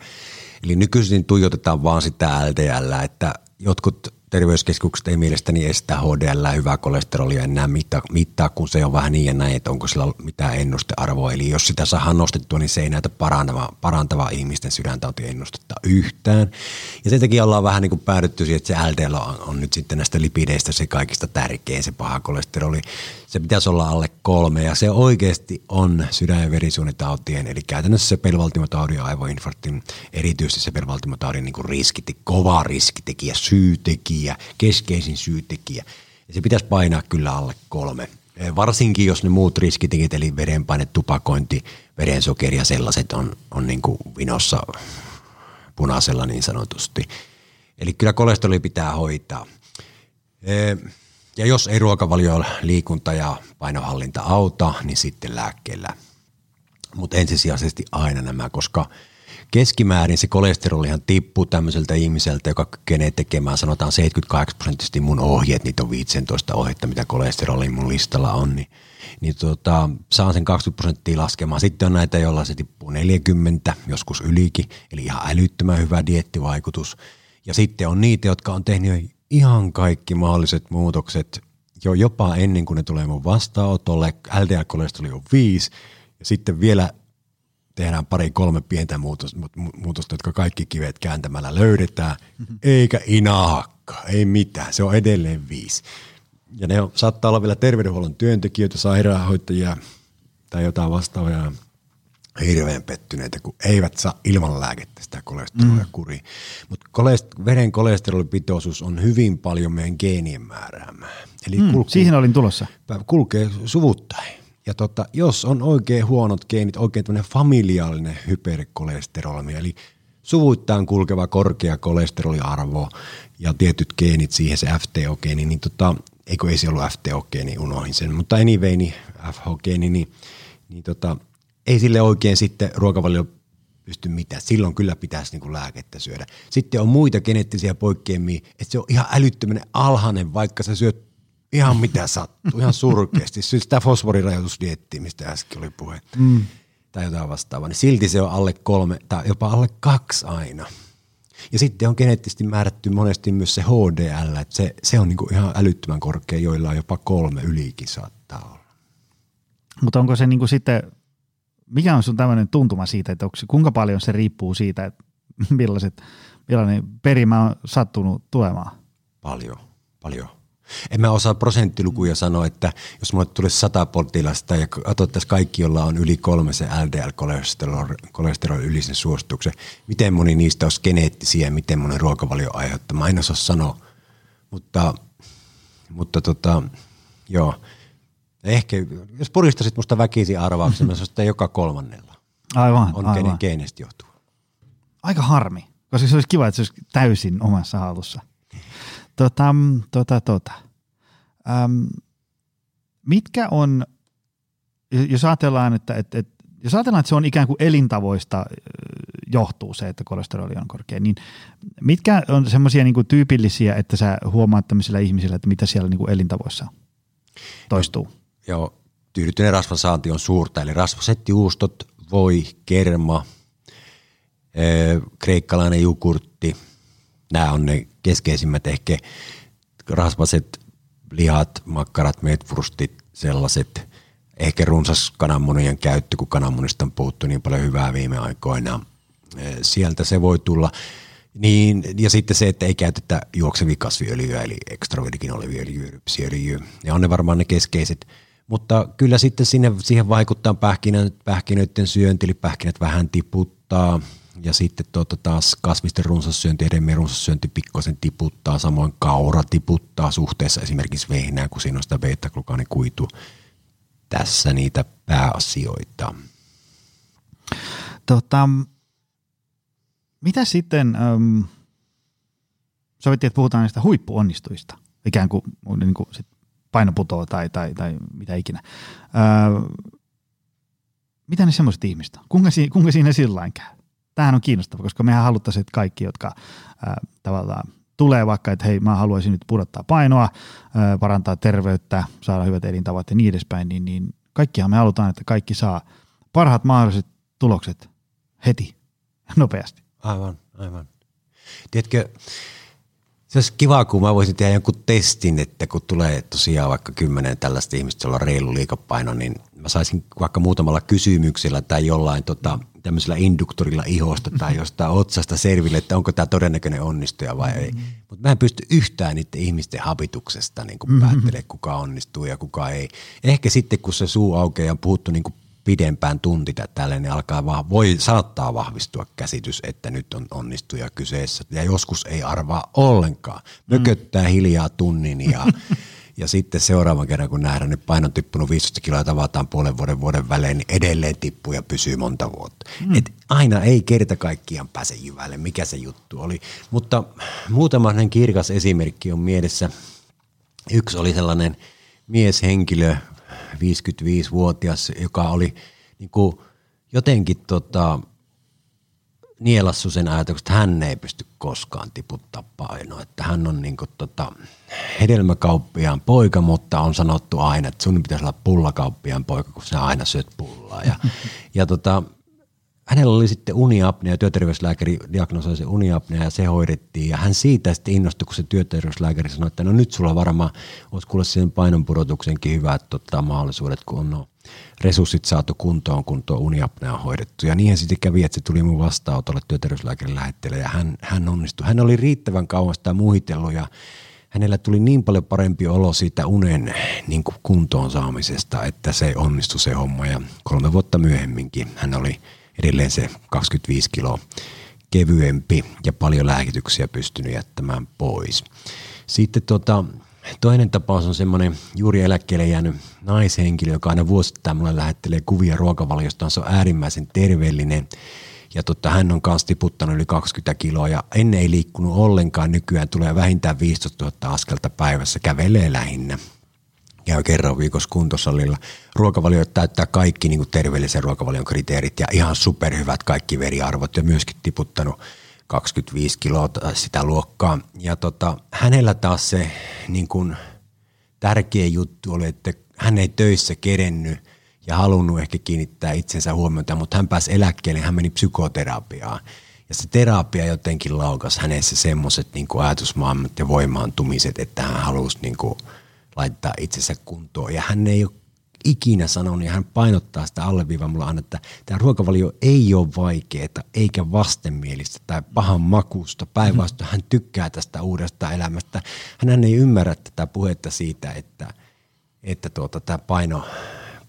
Eli nykyisin tuijotetaan vaan sitä LDL, että jotkut terveyskeskukset ei mielestäni estä HDL hyvää kolesterolia enää mittaa, mittaa, kun se on vähän niin ja näin, että onko sillä mitään ennustearvoa. Eli jos sitä saa nostettua, niin se ei näytä parantava, parantavaa ihmisten sydäntautiennustetta yhtään. Ja sen takia ollaan vähän niin kuin päädytty siihen, että se LDL on, on nyt sitten näistä lipideistä se kaikista tärkein, se paha kolesteroli. Se pitäisi olla alle kolme ja se oikeasti on sydän- ja verisuonitautien, eli käytännössä se pelvaltimotaudin ja aivoinfarktin, erityisesti se pelvaltimotaudin niin riskitekijä, kova riskitekijä, syytekijä, keskeisin syytekijä. Ja se pitäisi painaa kyllä alle kolme. Eh, varsinkin jos ne muut riskitekijät, eli verenpaine, tupakointi, verensokeri ja sellaiset on, on niin kuin vinossa punaisella niin sanotusti. Eli kyllä kolesteroli pitää hoitaa. Eh, ja jos ei ruokavalio, liikunta ja painohallinta auta, niin sitten lääkkeellä. Mutta ensisijaisesti aina nämä, koska – keskimäärin se kolesterolihan tippuu tämmöiseltä ihmiseltä, joka kykenee tekemään sanotaan 78 prosenttisesti mun ohjeet, niitä on 15 ohjetta, mitä kolesteroli mun listalla on, niin, niin tota, saan sen 20 prosenttia laskemaan. Sitten on näitä, joilla se tippuu 40, joskus ylikin, eli ihan älyttömän hyvä diettivaikutus. Ja sitten on niitä, jotka on tehnyt ihan kaikki mahdolliset muutokset jo jopa ennen kuin ne tulee mun vastaanotolle. LDL-kolesteroli on 5 ja sitten vielä tehdään pari kolme pientä muutosta, jotka kaikki kivet kääntämällä löydetään, eikä inahakka, ei mitään, se on edelleen viisi. Ja ne on, saattaa olla vielä terveydenhuollon työntekijöitä, sairaanhoitajia tai jotain vastaavaa hirveän pettyneitä, kun eivät saa ilman lääkettä sitä kolesterolia mm. kuriin. Mutta kolest- veren kolesterolipitoisuus on hyvin paljon meidän geenien määräämää. Eli mm, kulkuu, siihen olin tulossa. Kulkee suvuttain. Ja tota, jos on oikein huonot geenit, oikein tämmöinen familiaalinen hyperkolesterolmi, eli suvuittain kulkeva korkea kolesteroliarvo ja tietyt geenit siihen, se FTO-geeni, niin tota, eikö ei se ollut FTO-geeni, unohin sen, mutta anyway, niin FH-geeni, niin, niin tota, ei sille oikein sitten ruokavalio pysty mitään. Silloin kyllä pitäisi niin kuin lääkettä syödä. Sitten on muita geneettisiä poikkeamia, että se on ihan älyttömän alhainen, vaikka sä syöt ihan mitä sattuu, ihan surkeasti. Siis sitä fosforirajoitusdiettiä, mistä äsken oli puhe, mm. tai jotain vastaavaa, niin silti se on alle kolme tai jopa alle kaksi aina. Ja sitten on geneettisesti määrätty monesti myös se HDL, että se, se on niinku ihan älyttömän korkea, joilla on jopa kolme ylikin saattaa olla. Mutta onko se niinku sitten, mikä on sun tämmöinen tuntuma siitä, että onko, kuinka paljon se riippuu siitä, että millaiset, millainen perimä on sattunut tulemaan? Paljon, paljon en mä osaa prosenttilukuja sanoa, että jos mulle tulisi sata potilasta ja katsottaisiin kaikki, joilla on yli kolme se LDL-kolesterol yli sen suosituksen, miten moni niistä olisi geneettisiä ja miten moni ruokavalio aiheuttama. En osaa sanoa, mutta mutta tota, joo. Ehkä, jos puristasit musta väkisin arvauksen, mä sanoisin, että joka kolmannella Aivan, on aivan. geenestä johtuva. Aika harmi, koska se olisi kiva, että se olisi täysin omassa hallussa. Tota, mm, tota, tota. Öm, mitkä on, jos ajatellaan, että, että, että jos ajatellaan, että se on ikään kuin elintavoista johtuu se, että kolesteroli on korkea, niin mitkä on semmoisia niin tyypillisiä, että sä huomaat tämmöisillä ihmisillä, että mitä siellä niin kuin elintavoissa toistuu? Joo, tyydyttyinen rasvansaanti on suurta, eli rasvasettijuustot, voi, kerma, kreikkalainen jukurtti, nämä on ne keskeisimmät ehkä rasvaset lihat, makkarat, metfrustit, sellaiset, ehkä runsas kananmunien käyttö, kun kananmunista on puhuttu niin paljon hyvää viime aikoina. Sieltä se voi tulla. Niin, ja sitten se, että ei käytetä juoksevia kasviöljyjä, eli extra virgin oliviöljyä, rypsiöljyä. Ne on ne varmaan ne keskeiset. Mutta kyllä sitten sinne, siihen vaikuttaa pähkinä, pähkinöiden syönti, eli pähkinät vähän tiputtaa. Ja sitten tuota taas kasvisten runsassyönti, hedelmien runsassyönti pikkusen tiputtaa, samoin kaura tiputtaa suhteessa esimerkiksi vehnään, kun siinä on sitä beta-glukaanikuitu. Tässä niitä pääasioita. Tota, mitä sitten, äm, sovittiin, että puhutaan näistä huippuonnistujista, ikään kuin, niin kuin sit paino putoo tai, tai, tai mitä ikinä. Öö, mitä ne semmoiset ihmiset on? Kuinka, si- kuinka siinä sillä käy? Tämähän on kiinnostava, koska mehän haluttaisiin, että kaikki, jotka ää, tavallaan tulee vaikka, että hei, mä haluaisin nyt pudottaa painoa, ää, parantaa terveyttä, saada hyvät elintavat ja niin edespäin, niin, niin kaikkihan me halutaan, että kaikki saa parhaat mahdolliset tulokset heti, nopeasti. Aivan, aivan. Tiedätkö, se olisi kiva, kun mä voisin tehdä jonkun testin, että kun tulee tosiaan vaikka kymmenen tällaista ihmistä, jolla on reilu liikapaino, niin mä saisin vaikka muutamalla kysymyksellä tai jollain tota, tämmöisellä induktorilla ihosta tai jostain otsasta selville, että onko tämä todennäköinen onnistuja vai ei. Mutta mä en pysty yhtään niiden ihmisten habituksesta niin kuin päättelemään, kuka onnistuu ja kuka ei. Ehkä sitten, kun se suu aukeaa ja on puhuttu niin kuin pidempään tunti tai tällainen, niin alkaa vaan, voi saattaa vahvistua käsitys, että nyt on onnistuja kyseessä. Ja joskus ei arvaa ollenkaan. Mököttää hiljaa tunnin ja, ja sitten seuraavan kerran, kun nähdään, että paino on tippunut 15 kiloa ja tavataan puolen vuoden vuoden välein, niin edelleen tippuu ja pysyy monta vuotta. Mm. Et aina ei kerta kaikkiaan pääse jyvälle, mikä se juttu oli. Mutta muutama kirkas esimerkki on mielessä. Yksi oli sellainen mieshenkilö, 55-vuotias, joka oli niin kuin jotenkin tota, nielassu sen ajatuksen, että hän ei pysty koskaan tiputtaa painoa. Että hän on niin kuin, tota, hedelmäkauppiaan poika, mutta on sanottu aina, että sun pitäisi olla pullakauppiaan poika, kun sä aina syöt pullaa. Ja, ja tota, hänellä oli sitten uniapnea, työterveyslääkäri diagnosoi se uniapnea ja se hoidettiin. Ja hän siitä sitten innostui, kun se työterveyslääkäri sanoi, että no nyt sulla varmaan olisi kuule sen painonpudotuksenkin hyvät tota, mahdollisuudet, kun on no, resurssit saatu kuntoon, kun tuo uniapnea on hoidettu. Ja niinhän sitten kävi, että se tuli mun vastaanotolle työterveyslääkärin lähetteelle ja hän, hän onnistui. Hän oli riittävän kauan sitä muhitellut ja hänellä tuli niin paljon parempi olo siitä unen niin kuin kuntoon saamisesta, että se onnistui se homma. Ja kolme vuotta myöhemminkin hän oli edelleen se 25 kiloa kevyempi ja paljon lääkityksiä pystynyt jättämään pois. Sitten tota, toinen tapaus on semmoinen juuri eläkkeelle jäänyt naishenkilö, joka aina vuosittain mulle lähettelee kuvia ruokavaliosta. Se on äärimmäisen terveellinen ja tota, hän on kanssa tiputtanut yli 20 kiloa ja ennen ei liikkunut ollenkaan. Nykyään tulee vähintään 15 000 askelta päivässä, kävelee lähinnä käy kerran viikossa kuntosalilla. Ruokavalio täyttää kaikki niin kuin terveellisen ruokavalion kriteerit ja ihan superhyvät kaikki veriarvot ja myöskin tiputtanut 25 kiloa sitä luokkaa. Ja tota, hänellä taas se niin kuin, tärkeä juttu oli, että hän ei töissä kerennyt ja halunnut ehkä kiinnittää itsensä huomiota, mutta hän pääsi eläkkeelle, hän meni psykoterapiaan. Ja se terapia jotenkin laukas hänessä semmoiset niin ajatusmaailmat ja voimaantumiset, että hän halusi niin kuin, laittaa itsensä kuntoon. Ja hän ei ole ikinä sanonut, ja hän painottaa sitä alleviivaa mulla aina, että tämä ruokavalio ei ole vaikeaa, eikä vastenmielistä tai pahan makusta. Päinvastoin hän tykkää tästä uudesta elämästä. Hän ei ymmärrä tätä puhetta siitä, että, että tuota, tämä paino,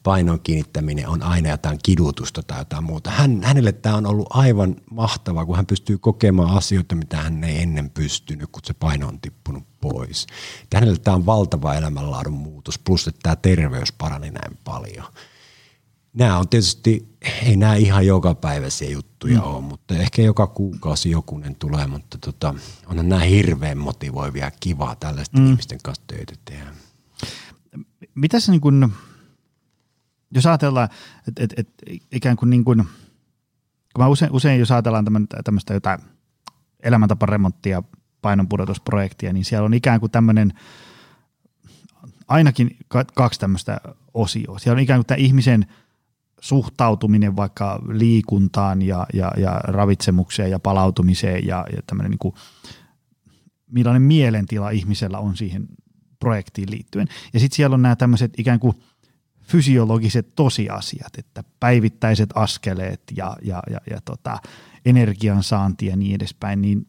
painon kiinnittäminen on aina jotain kidutusta tai jotain muuta. Hän, hänelle tämä on ollut aivan mahtavaa, kun hän pystyy kokemaan asioita, mitä hän ei ennen pystynyt, kun se paino on tippunut pois. Ja hänelle tämä on valtava elämänlaadun muutos, plus että tämä terveys parani näin paljon. Nämä on tietysti, ei nämä ihan jokapäiväisiä juttuja mm. ole, mutta ehkä joka kuukausi jokunen tulee, mutta tota, onhan nämä hirveän motivoivia kivaa tällaisten mm. ihmisten kanssa töitä tehdä. Mitä se niin kuin, jos ajatellaan, että et, et, ikään kuin, niin kuin kun mä usein, usein jos ajatellaan tämmöistä jotain elämäntaparemonttia, painonpudotusprojektia, niin siellä on ikään kuin tämmöinen, ainakin kaksi tämmöistä osioa. Siellä on ikään kuin tämä ihmisen suhtautuminen vaikka liikuntaan ja, ja, ja ravitsemukseen ja palautumiseen ja, ja tämmöinen niin kuin, millainen mielentila ihmisellä on siihen projektiin liittyen. Ja sitten siellä on nämä tämmöiset ikään kuin – fysiologiset tosiasiat, että päivittäiset askeleet ja, ja, ja, ja tota, energiansaanti ja niin edespäin, niin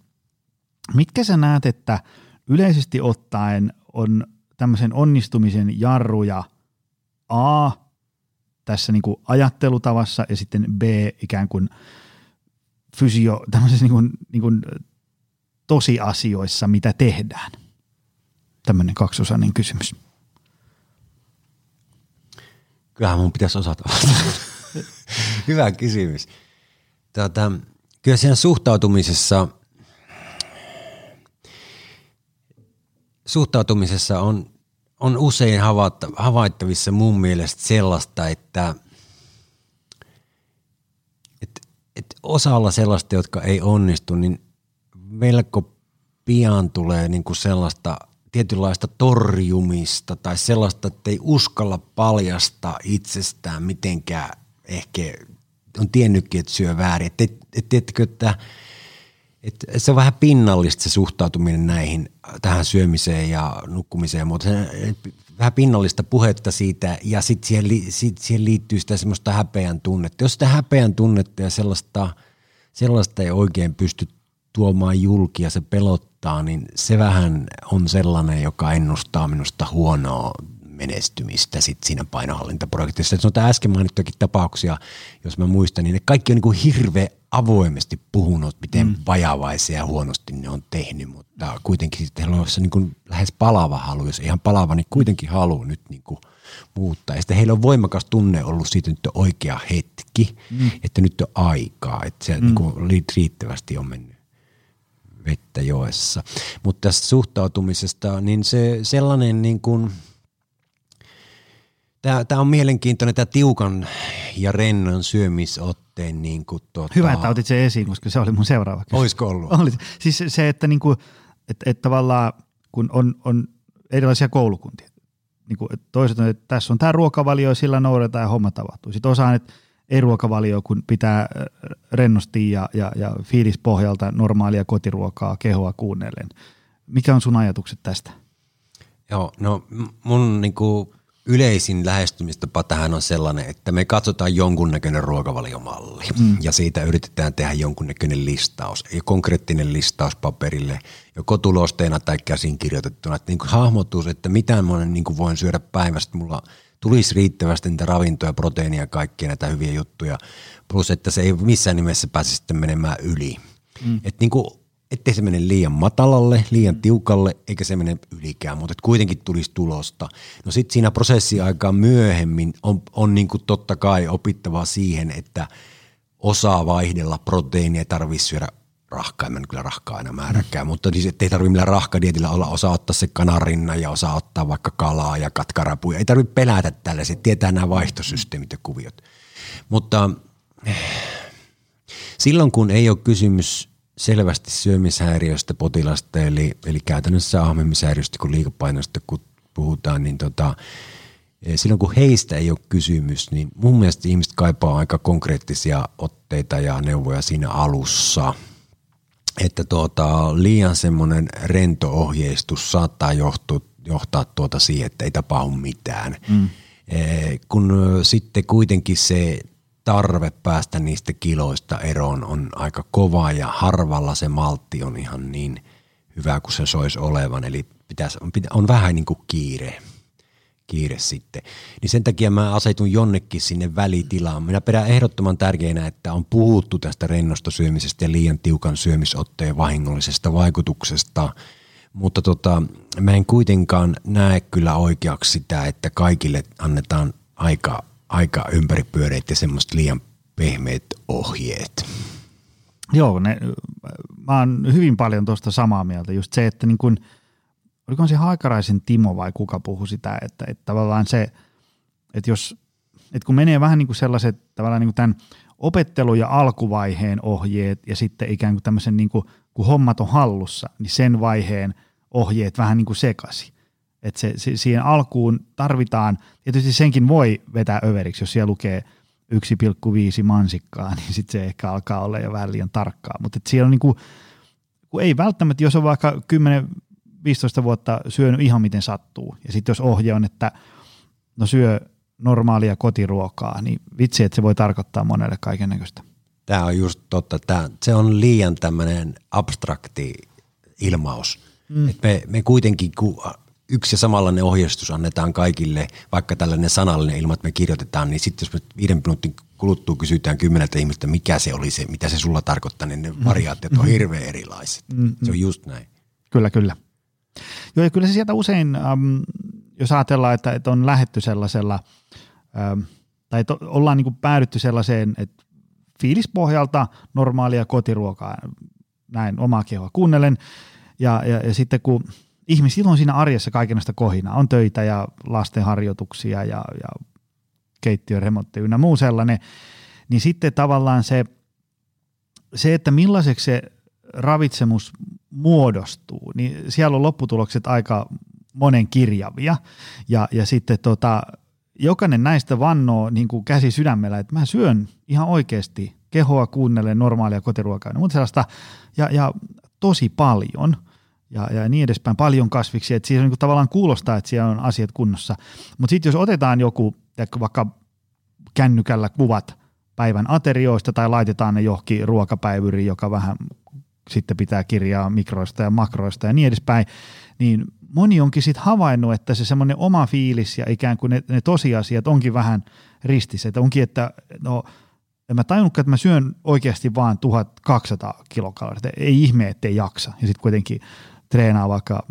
mitkä sä näet, että yleisesti ottaen on tämmöisen onnistumisen jarruja A tässä niin kuin ajattelutavassa ja sitten B ikään kuin fysio, tämmöisessä niin kuin, niin kuin tosiasioissa, mitä tehdään? Tämmöinen kaksosainen kysymys. Kyllähän mun pitäisi osata Hyvä kysymys. Tota, kyllä siinä suhtautumisessa, suhtautumisessa on, on usein havaittavissa mun mielestä sellaista, että et, osalla sellaista, jotka ei onnistu, niin melko pian tulee niinku sellaista – tietynlaista torjumista tai sellaista, että ei uskalla paljasta itsestään mitenkään ehkä on tiennytkin, että syö väärin. Että, et, et, tiedätkö, että, että se on vähän pinnallista se suhtautuminen näihin, tähän syömiseen ja nukkumiseen, mutta vähän pinnallista puhetta siitä ja sitten siihen, sit siihen liittyy sitä semmoista häpeän tunnetta. Jos sitä häpeän tunnetta ja sellaista, sellaista ei oikein pysty tuomaan julki ja se pelottaa, niin se vähän on sellainen, joka ennustaa minusta huonoa menestymistä sit siinä painohallintaprojektissa. Se on tämä äsken mainittuakin tapauksia, jos mä muistan, niin ne kaikki on niin kuin hirveän avoimesti puhunut, miten mm. vajavaisia ja huonosti ne on tehnyt, mutta kuitenkin sitten heillä on se niin kuin lähes palava halu, jos ihan palava, niin kuitenkin halu nyt niin kuin muuttaa. Ja sitten heillä on voimakas tunne ollut siitä, että nyt on oikea hetki, mm. että nyt on aikaa, että se mm. niin kuin riittävästi on mennyt vettä joessa. Mutta tästä suhtautumisesta, niin se sellainen niin kuin, Tämä, on mielenkiintoinen, tämä tiukan ja rennon syömisotteen. Niin kuin, tuota... Hyvä, että otit sen esiin, koska se oli mun seuraava kysymys. Olisiko ollut? Oli. Siis se, että, niin kuin, että, että tavallaan kun on, on erilaisia koulukuntia, niin kuin, että toiset on, että tässä on tämä ruokavalio, sillä noudataan ja homma tapahtuu. Sitten osaan, että ei ruokavalio, kun pitää rennosti ja, ja, ja fiilispohjalta normaalia kotiruokaa kehoa kuunnellen. Mikä on sun ajatukset tästä? Joo, no mun niinku yleisin lähestymistapa tähän on sellainen, että me katsotaan jonkunnäköinen ruokavaliomalli mm. ja siitä yritetään tehdä jonkunnäköinen listaus, ei konkreettinen listaus paperille, joko tulosteena tai käsin kirjoitettuna, että niin kuin hahmottuisi, että mitä mä niin kuin voin syödä päivästä, mulla tulisi riittävästi niitä ravintoja, proteiinia ja kaikkia näitä hyviä juttuja, plus että se ei missään nimessä pääse sitten menemään yli. Mm. Että niin kuin, ettei se mene liian matalalle, liian tiukalle, eikä se mene ylikään, mutta kuitenkin tulisi tulosta. No sitten siinä prosessiaikaa myöhemmin on, on niin kuin totta kai opittava siihen, että osaa vaihdella proteiinia, tarvitsisi syödä rahkaa, en kyllä rahkaa aina määräkään, mm. mutta siis ei tarvitse millään rahkadietillä olla, osa ottaa se kanarinna ja osa ottaa vaikka kalaa ja katkarapuja. Ei tarvitse pelätä tällaiset, tietää nämä vaihtosysteemit ja kuviot. Mutta silloin kun ei ole kysymys selvästi syömishäiriöstä potilasta, eli, eli käytännössä ahmimishäiriöstä, kun liikapainosta kun puhutaan, niin tota, silloin kun heistä ei ole kysymys, niin mun mielestä ihmiset kaipaa aika konkreettisia otteita ja neuvoja siinä alussa – että tuota, liian semmoinen rento ohjeistus saattaa johtua, johtaa tuota siihen, että ei tapahdu mitään. Mm. E, kun sitten kuitenkin se tarve päästä niistä kiloista eroon on aika kova ja harvalla se maltti on ihan niin hyvä kuin se soisi olevan. Eli pitäisi, on, on vähän niin kuin kiire kiire sitten. Niin sen takia mä asetun jonnekin sinne välitilaan. Minä pidän ehdottoman tärkeänä, että on puhuttu tästä rennosta syömisestä ja liian tiukan syömisotteen vahingollisesta vaikutuksesta, Mutta tota, mä en kuitenkaan näe kyllä oikeaksi sitä, että kaikille annetaan aika, aika ympäripyöreitä ja semmoista liian pehmeät ohjeet. Joo, ne, mä oon hyvin paljon tuosta samaa mieltä. Just se, että niin kun, oliko se Haikaraisen Timo vai kuka puhui sitä, että, että tavallaan se, että jos, että kun menee vähän niin kuin sellaiset tavallaan niin kuin tämän opettelu- ja alkuvaiheen ohjeet ja sitten ikään kuin tämmöisen niin kuin, kun hommat on hallussa, niin sen vaiheen ohjeet vähän niin kuin sekasi. Että se, se, siihen alkuun tarvitaan, tietysti senkin voi vetää överiksi, jos siellä lukee – 1,5 mansikkaa, niin sitten se ehkä alkaa olla jo vähän liian tarkkaa. Mutta siellä on niin kuin, kun ei välttämättä, jos on vaikka 10-15 vuotta syönyt ihan miten sattuu, ja sitten jos ohje on, että no syö normaalia kotiruokaa, niin vitsi, että se voi tarkoittaa monelle kaiken näköistä. Tämä on just totta. Tämä, se on liian tämmöinen abstrakti ilmaus. Mm. Et me, me kuitenkin, kun yksi ja samanlainen ohjeistus annetaan kaikille, vaikka tällainen sanallinen ilman, että me kirjoitetaan, niin sitten jos me viiden minuutin kuluttua kysytään kymmeneltä ihmistä, mikä se oli se, mitä se sulla tarkoittaa, niin ne mm. variaatteet on hirveän erilaiset. Mm. Se on just näin. Kyllä, kyllä. Joo, ja kyllä se sieltä usein, ähm, jos ajatellaan, että, että on lähetty sellaisella, ähm, tai to, ollaan niin kuin päädytty sellaiseen, että fiilispohjalta normaalia kotiruokaa, näin omaa kehoa kuunnellen, ja, ja, ja sitten kun ihmisillä on siinä arjessa kaikenlaista kohinaa. On töitä ja lastenharjoituksia ja, ja keittiöremontti ynnä muu sellainen. Niin sitten tavallaan se, se, että millaiseksi se ravitsemus muodostuu, niin siellä on lopputulokset aika monen kirjavia. Ja, ja sitten tota, jokainen näistä vannoo niin kuin käsi sydämellä, että mä syön ihan oikeasti kehoa kuunnellen normaalia kotiruokaa, mutta sellaista, ja, ja tosi paljon – ja, ja niin edespäin, paljon kasviksi, että siinä niin tavallaan kuulostaa, että siellä on asiat kunnossa. Mutta sitten jos otetaan joku, vaikka kännykällä kuvat päivän aterioista tai laitetaan ne johonkin ruokapäivyriin, joka vähän sitten pitää kirjaa mikroista ja makroista ja niin edespäin, niin moni onkin sitten havainnut, että se semmoinen oma fiilis ja ikään kuin ne, ne tosiasiat onkin vähän ristissä. Että onkin, että no, en mä tajunnutkaan, että mä syön oikeasti vaan 1200 kilokaloria. Ei ihme, ettei jaksa. Ja sitten kuitenkin treenaa vaikka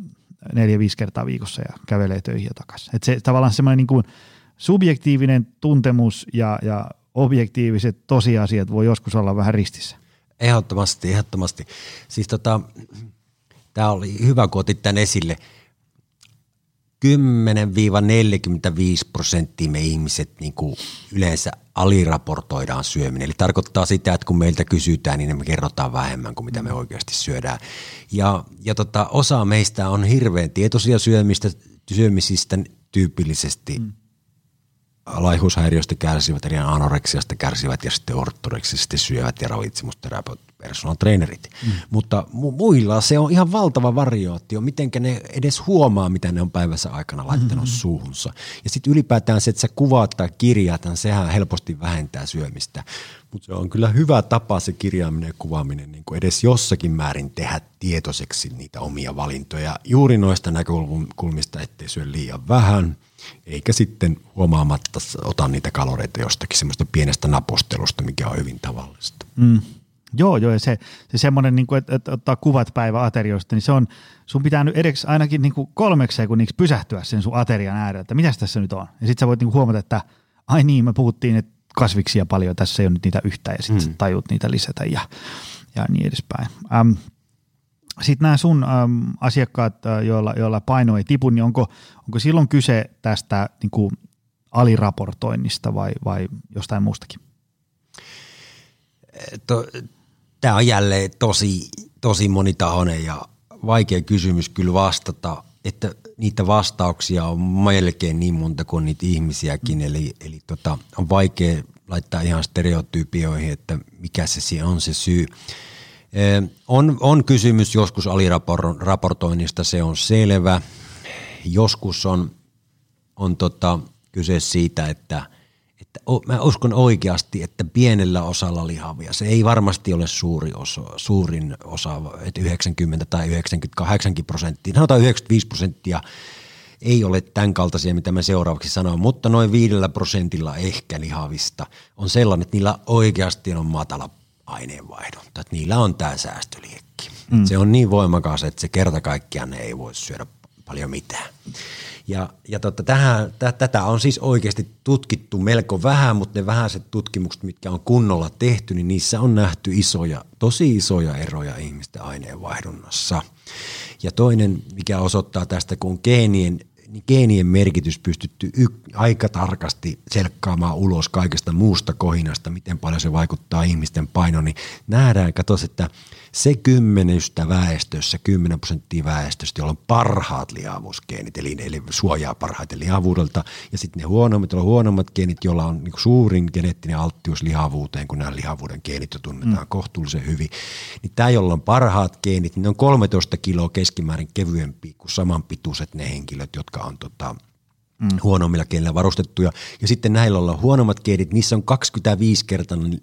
neljä-viisi kertaa viikossa ja kävelee töihin ja takaisin. Et se tavallaan semmoinen niin kuin subjektiivinen tuntemus ja, ja objektiiviset tosiasiat voi joskus olla vähän ristissä. Ehdottomasti, ehdottomasti. Siis tota, tämä oli hyvä, kun otit tämän esille. 10-45 prosenttia me ihmiset niin kuin yleensä aliraportoidaan syöminen. Eli tarkoittaa sitä, että kun meiltä kysytään, niin me kerrotaan vähemmän kuin mitä me oikeasti syödään. Ja, ja tota, osa meistä on hirveän tietoisia syömistä, syömisistä tyypillisesti mm laihuushäiriöistä kärsivät, eli anoreksiasta kärsivät ja sitten ortoreksisesti syövät ja ravitsemusterapeutit, personal trainerit. Mm. Mutta mu- muilla se on ihan valtava variaatio, miten ne edes huomaa, mitä ne on päivässä aikana laittanut mm-hmm. suuhunsa. Ja sitten ylipäätään se, että sä kuvaat tai kirjaat, niin sehän helposti vähentää syömistä. Mutta se on kyllä hyvä tapa se kirjaaminen ja kuvaaminen niin kuin edes jossakin määrin tehdä tietoiseksi niitä omia valintoja. Juuri noista näkökulmista, ettei syö liian vähän – eikä sitten huomaamatta ota niitä kaloreita jostakin semmoista pienestä napostelusta, mikä on hyvin tavallista. Mm. Joo, joo, ja se, se semmoinen, niin että, että ottaa kuvat päivä aterioista, niin se on, sun pitää nyt edes ainakin niin kuin kolmeksi sekunniksi pysähtyä sen sun aterian äärellä, että mitäs tässä nyt on. Ja sitten sä voit niin kuin huomata, että ai niin, me puhuttiin, että kasviksia paljon, tässä ei ole nyt niitä yhtään, ja sitten mm. tajut niitä lisätä ja, ja niin edespäin. Ähm, sitten nämä sun äm, asiakkaat, joilla, joilla paino ei tipu, niin onko, onko silloin kyse tästä niin kuin aliraportoinnista vai, vai jostain muustakin? Tämä on jälleen tosi, tosi monitahoinen ja vaikea kysymys kyllä vastata, että niitä vastauksia on melkein niin monta kuin niitä ihmisiäkin, mm. eli, eli tota, on vaikea laittaa ihan stereotypioihin, että mikä se on se syy. On, on kysymys joskus aliraportoinnista, se on selvä. Joskus on, on tota, kyse siitä, että, että mä uskon oikeasti, että pienellä osalla lihavia, se ei varmasti ole suuri osa, suurin osa, että 90 tai 98 prosenttia, sanotaan 95 prosenttia ei ole tämän kaltaisia, mitä mä seuraavaksi sanon, mutta noin viidellä prosentilla ehkä lihavista on sellainen, että niillä oikeasti on matala aineenvaihdunta. Että niillä on tämä säästöliekki. Mm. Se on niin voimakas, että se kerta kaikkiaan ne ei voi syödä paljon mitään. Ja, ja totta, tähän, t- tätä on siis oikeasti tutkittu melko vähän, mutta ne vähäiset tutkimukset, mitkä on kunnolla tehty, niin niissä on nähty isoja, tosi isoja eroja ihmisten aineenvaihdunnassa. Ja toinen, mikä osoittaa tästä, kun geenien niin geenien merkitys pystytty y- aika tarkasti selkkaamaan ulos kaikesta muusta kohinasta, miten paljon se vaikuttaa ihmisten painoon, niin nähdään, katos, että se kymmenystä väestössä, 10 prosenttia väestöstä, jolla on parhaat lihavuusgeenit, eli ne suojaa parhaiten lihavuudelta, ja sitten ne huonommat, joilla on huonommat geenit, joilla on niin suurin geneettinen alttius lihavuuteen, kun nämä lihavuuden geenit jo tunnetaan mm. kohtuullisen hyvin, niin tämä, jolla on parhaat geenit, niin ne on 13 kiloa keskimäärin kevyempi kuin samanpituiset ne henkilöt, jotka on tota, mm. huonommilla geenillä varustettuja. Ja sitten näillä on huonommat geenit, niissä on 25 kertainen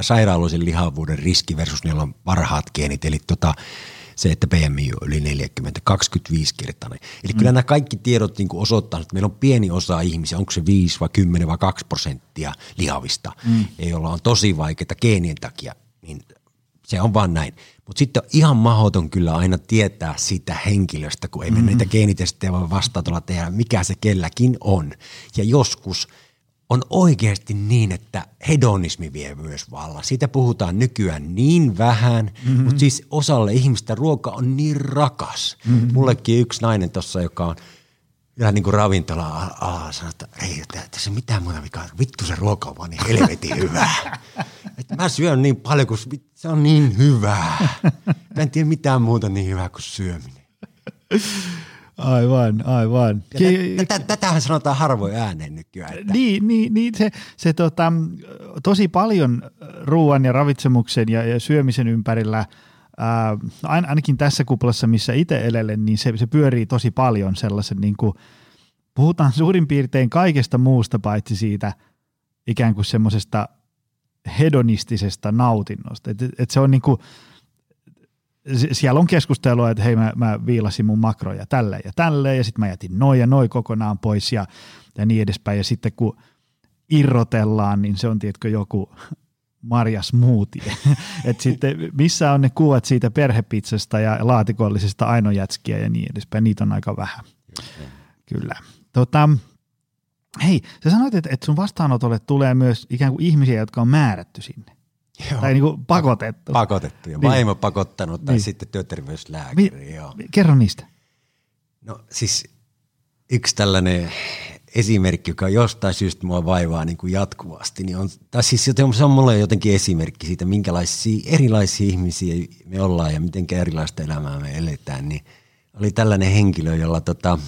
sairaaloisen lihavuuden riski versus niillä on parhaat geenit, eli tota, se, että PMI on yli 40, 25 kertainen. Eli mm. kyllä nämä kaikki tiedot niin osoittaa, että meillä on pieni osa ihmisiä, onko se 5 vai 10 vai 2 prosenttia lihavista, mm. joilla on tosi vaikeita geenien takia, niin se on vaan näin. Mutta sitten on ihan mahdoton kyllä aina tietää sitä henkilöstä, kun ei me mm-hmm. niitä geenitestejä voi vastaatolla tehdä, mikä se kelläkin on. Ja joskus – on oikeasti niin, että hedonismi vie myös valla. Siitä puhutaan nykyään niin vähän, mm-hmm. mutta siis osalle ihmistä ruoka on niin rakas. Mm-hmm. Mullekin yksi nainen tuossa, joka on ihan niin kuin ravintola ala sanoi, että ei, että se mitään muuta mikä vittu se ruoka on vaan niin helvetin hyvää. että mä syön niin paljon, kun se on niin hyvää. Mä en tiedä mitään muuta niin hyvää kuin syöminen. Aivan, aivan. tätähän sanotaan harvoin ääneen nykyään. Että. Niin, niin, niin se, se tota, tosi paljon ruoan ja ravitsemuksen ja, ja syömisen ympärillä, ää, ainakin tässä kuplassa, missä itse elelen, niin se, se pyörii tosi paljon sellaisen, niin kuin, puhutaan suurin piirtein kaikesta muusta paitsi siitä ikään kuin semmoisesta hedonistisesta nautinnosta. Et, et se on niin kuin, siellä on keskustelua, että hei mä, mä viilasin mun makroja tälleen ja tälleen ja sitten mä jätin noin ja noin kokonaan pois ja, ja niin edespäin. Ja sitten kun irrotellaan, niin se on tietkö joku Marja Smoothie. Et sitten missä on ne kuvat siitä perhepizzasta ja laatikollisesta ainojätskiä ja niin edespäin. Niitä on aika vähän. Kyllä. Tota, hei, sä sanoit, että sun vastaanotolle tulee myös ikään kuin ihmisiä, jotka on määrätty sinne. Joo. Tai niin kuin pakotettu. Pakotettu ja niin. vaimo pakottanut tai niin. sitten työterveyslääkäri. Mi- joo. Kerro niistä. No siis yksi tällainen esimerkki, joka jostain syystä mua vaivaa niin kuin jatkuvasti, niin on, tai siis se on mulle jotenkin esimerkki siitä, minkälaisia erilaisia ihmisiä me ollaan ja miten erilaista elämää me eletään, niin oli tällainen henkilö, jolla tota,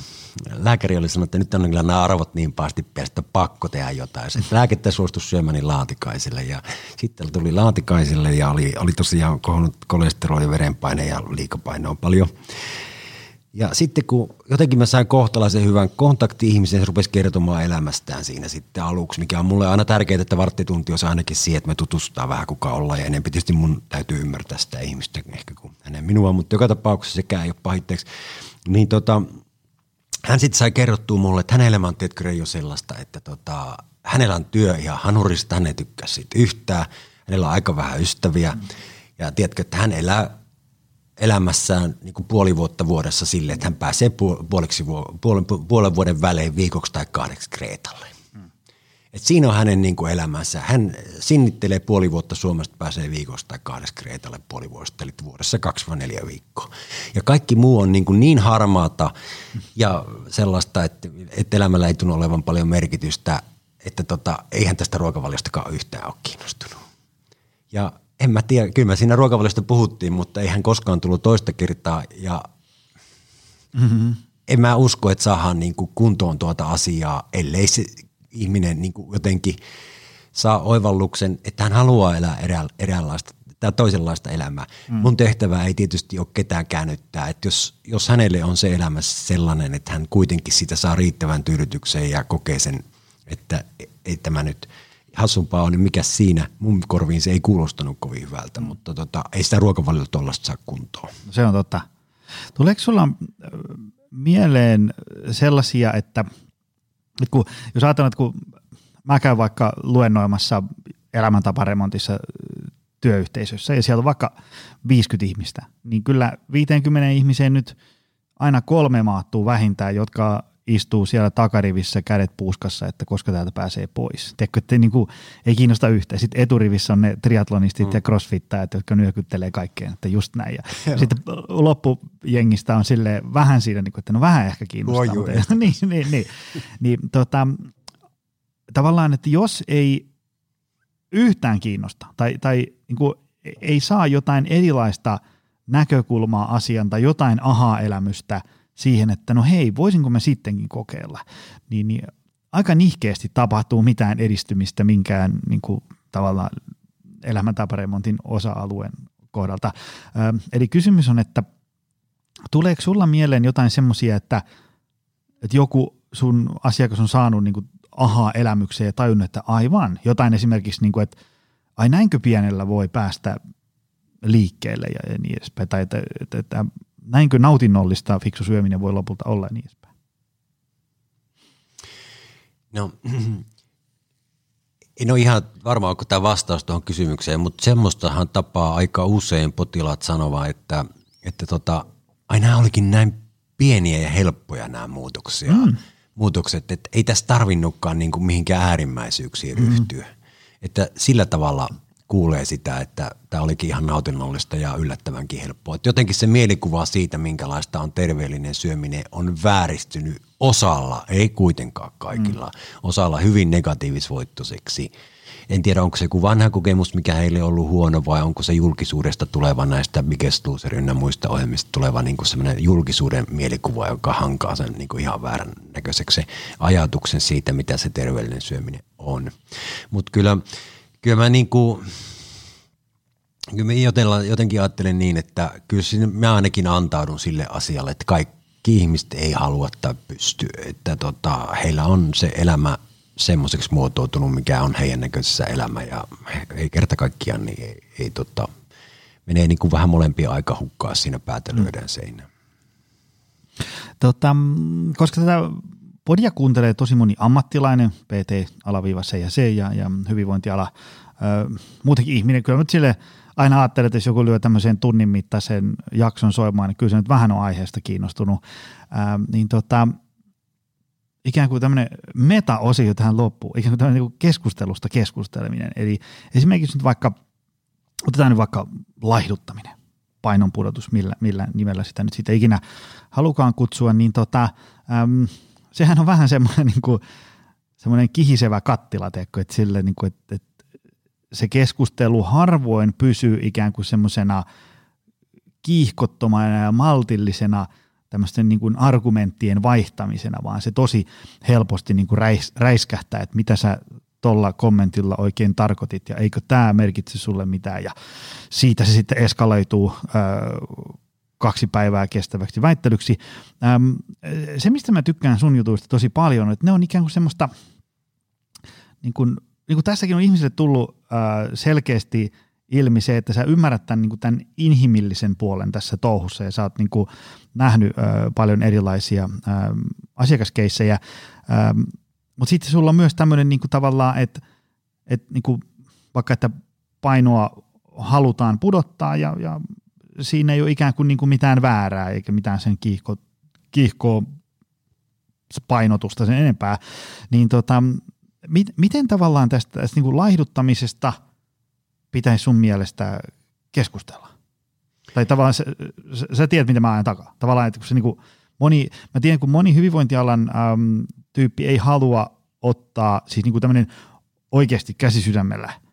lääkäri oli sanonut, että nyt on kyllä nämä arvot niin pahasti että pakko tehdä jotain. Se lääkettä suostui syömäni laatikaiselle ja sitten tuli laatikaiselle ja oli, oli tosiaan kohonnut kolesteroli, verenpaine ja liikapaino on paljon. Ja sitten kun jotenkin mä sain kohtalaisen hyvän kontakti-ihmisen, se rupesi kertomaan elämästään siinä sitten aluksi, mikä on mulle aina tärkeää, että varttitunti olisi ainakin siihen, että me tutustutaan vähän kuka ollaan. Ja enempi tietysti mun täytyy ymmärtää sitä ihmistä ehkä kuin hänen minua, mutta joka tapauksessa sekään ei ole pahitteeksi. Niin tota, hän sitten sai kerrottua mulle, että hänen elämä on tietkö jo sellaista, että tota, hänellä on työ ihan hanurista, hän ei tykkää siitä yhtään, hänellä on aika vähän ystäviä. Mm. Ja tiedätkö, että hän elää elämässään niin kuin puoli vuotta vuodessa sille, että hän pääsee puoleksi, puolen, puolen vuoden välein viikoksi tai kahdeksi Kreetalle. Et siinä on hänen niin kuin elämänsä. Hän sinnittelee puoli vuotta Suomesta, pääsee viikosta tai kahdeksi Kreetalle puoli vuodesta, eli vuodessa kaksi vai neljä viikkoa. Ja kaikki muu on niin, kuin niin harmaata ja sellaista, että, että elämällä ei tunnu olevan paljon merkitystä, että tota, eihän tästä ruokavaliostakaan yhtään ole kiinnostunut. Ja en mä tiedä, kyllä me siinä ruokavaliosta puhuttiin, mutta eihän koskaan tullut toista kertaa ja mm-hmm. en mä usko, että saadaan niin kuin kuntoon tuota asiaa, ellei se ihminen niin kuin jotenkin saa oivalluksen, että hän haluaa elää erä, eräänlaista tai toisenlaista elämää. Mm. Mun tehtävä ei tietysti ole ketään käännyttää, että jos, jos hänelle on se elämä sellainen, että hän kuitenkin sitä saa riittävän tyydytyksen ja kokee sen, että ei tämä nyt hassumpaa on, niin mikä siinä, mun korviin se ei kuulostanut kovin hyvältä, mutta tota, ei sitä ruokavaliota tuollaista saa kuntoon. Se on totta. Tuleeko sulla mieleen sellaisia, että – nyt kun, jos ajatellaan, että kun mä käyn vaikka luennoimassa elämäntaparemontissa työyhteisössä ja siellä on vaikka 50 ihmistä, niin kyllä 50 ihmiseen nyt aina kolme maattuu vähintään, jotka istuu siellä takarivissä kädet puuskassa, että koska täältä pääsee pois. Tiedätkö, että niin kuin, ei kiinnosta yhtään. Sitten eturivissä on ne triatlonistit mm. ja crossfittajat, jotka nyökyttelee kaikkeen, että just näin. Ja sitten loppujengistä on sille vähän siinä, niin kuin, että no vähän ehkä kiinnostaa. Mutta, niin, niin, niin, niin, tota, tavallaan, että jos ei yhtään kiinnosta tai, tai niin kuin, ei saa jotain erilaista näkökulmaa asian tai jotain aha-elämystä – siihen, että no hei, voisinko mä sittenkin kokeilla, niin, niin aika nihkeästi tapahtuu mitään edistymistä minkään niin kuin, tavallaan elämäntaparemontin osa-alueen kohdalta. Ö, eli kysymys on, että tuleeko sulla mieleen jotain semmoisia, että, että joku sun asiakas on saanut niin kuin aha-elämykseen ja tajunnut, että aivan, jotain esimerkiksi, niin kuin, että ai näinkö pienellä voi päästä liikkeelle ja niin edespäin, tai että, että, että näinkö nautinnollista fiksu syöminen voi lopulta olla ja niin edespäin? No, en ole ihan varma, onko tämä vastaus tuohon kysymykseen, mutta semmoistahan tapaa aika usein potilaat sanova, että, että tota, ai nämä olikin näin pieniä ja helppoja nämä muutoksia. Mm. muutokset, että ei tässä tarvinnutkaan niin kuin mihinkään äärimmäisyyksiin mm. ryhtyä. Että sillä tavalla – kuulee sitä, että tämä olikin ihan nautinnollista ja yllättävänkin helppoa. Et jotenkin se mielikuva siitä, minkälaista on terveellinen syöminen, on vääristynyt osalla, ei kuitenkaan kaikilla, mm. osalla hyvin negatiivisvoittoiseksi. En tiedä, onko se joku vanha kokemus, mikä heille on ollut huono, vai onko se julkisuudesta tuleva näistä Biggest Loser ynnä muista ohjelmista tuleva niin semmoinen julkisuuden mielikuva, joka hankaa sen niin kuin ihan väärän näköiseksi ajatuksen siitä, mitä se terveellinen syöminen on. Mutta kyllä kyllä mä niin kuin, kyllä mä jotenkin ajattelen niin, että kyllä mä ainakin antaudun sille asialle, että kaikki ihmiset ei halua tai pysty, että tota, heillä on se elämä semmoiseksi muotoutunut, mikä on heidän näköisessä elämä ja ei kerta kaikkiaan, niin ei, ei tota, menee niin kuin vähän molempia aika hukkaa siinä päätä lyödään mm. seinään. Tota, koska tätä Podia kuuntelee tosi moni ammattilainen, PT, alaviiva C ja C ja, ja hyvinvointiala, ö, muutenkin ihminen. Kyllä nyt sille aina ajattelen, että jos joku lyö tämmöisen tunnin mittaisen jakson soimaan, niin kyllä se nyt vähän on aiheesta kiinnostunut. Ö, niin tota, ikään kuin tämmöinen meta-osio tähän loppuun, ikään kuin tämmöinen niin keskustelusta keskusteleminen. Eli esimerkiksi nyt vaikka, otetaan nyt vaikka laihduttaminen, painon pudotus, millä, millä nimellä sitä nyt sitten ikinä halukaan kutsua, niin tota, äm, sehän on vähän semmoinen, niin kuin, semmoinen kihisevä kattila, teekö, että, sille, niin kuin, että, että se keskustelu harvoin pysyy ikään kuin semmoisena kiihkottomana ja maltillisena tämmöisten niin kuin argumenttien vaihtamisena, vaan se tosi helposti niin kuin räis, räiskähtää, että mitä sä tuolla kommentilla oikein tarkoitit ja eikö tämä merkitse sulle mitään ja siitä se sitten eskaloituu kaksi päivää kestäväksi väittelyksi. Ähm, se, mistä mä tykkään sun jutuista tosi paljon, että ne on ikään kuin semmoista, niin kuin, niin kuin tässäkin on ihmisille tullut äh, selkeästi ilmi se, että sä ymmärrät tämän, niin kuin tämän inhimillisen puolen tässä touhussa ja sä oot niin kuin nähnyt äh, paljon erilaisia äh, asiakaskeissejä, ähm, mutta sitten sulla on myös tämmöinen niin tavallaan, että, että niin vaikka että painoa halutaan pudottaa ja, ja siinä ei ole ikään kuin, niin kuin mitään väärää eikä mitään sen kiihko, kiihko painotusta sen enempää, niin tota, mit, miten tavallaan tästä, tästä niin kuin laihduttamisesta pitäisi sun mielestä keskustella? Tai tavallaan sä, sä tiedät, mitä mä ajan takaa. Tavallaan, että kun se niin kuin moni, mä tiedän, kun moni hyvinvointialan äm, tyyppi ei halua ottaa, siis niin kuin tämmöinen oikeasti käsisydämellä –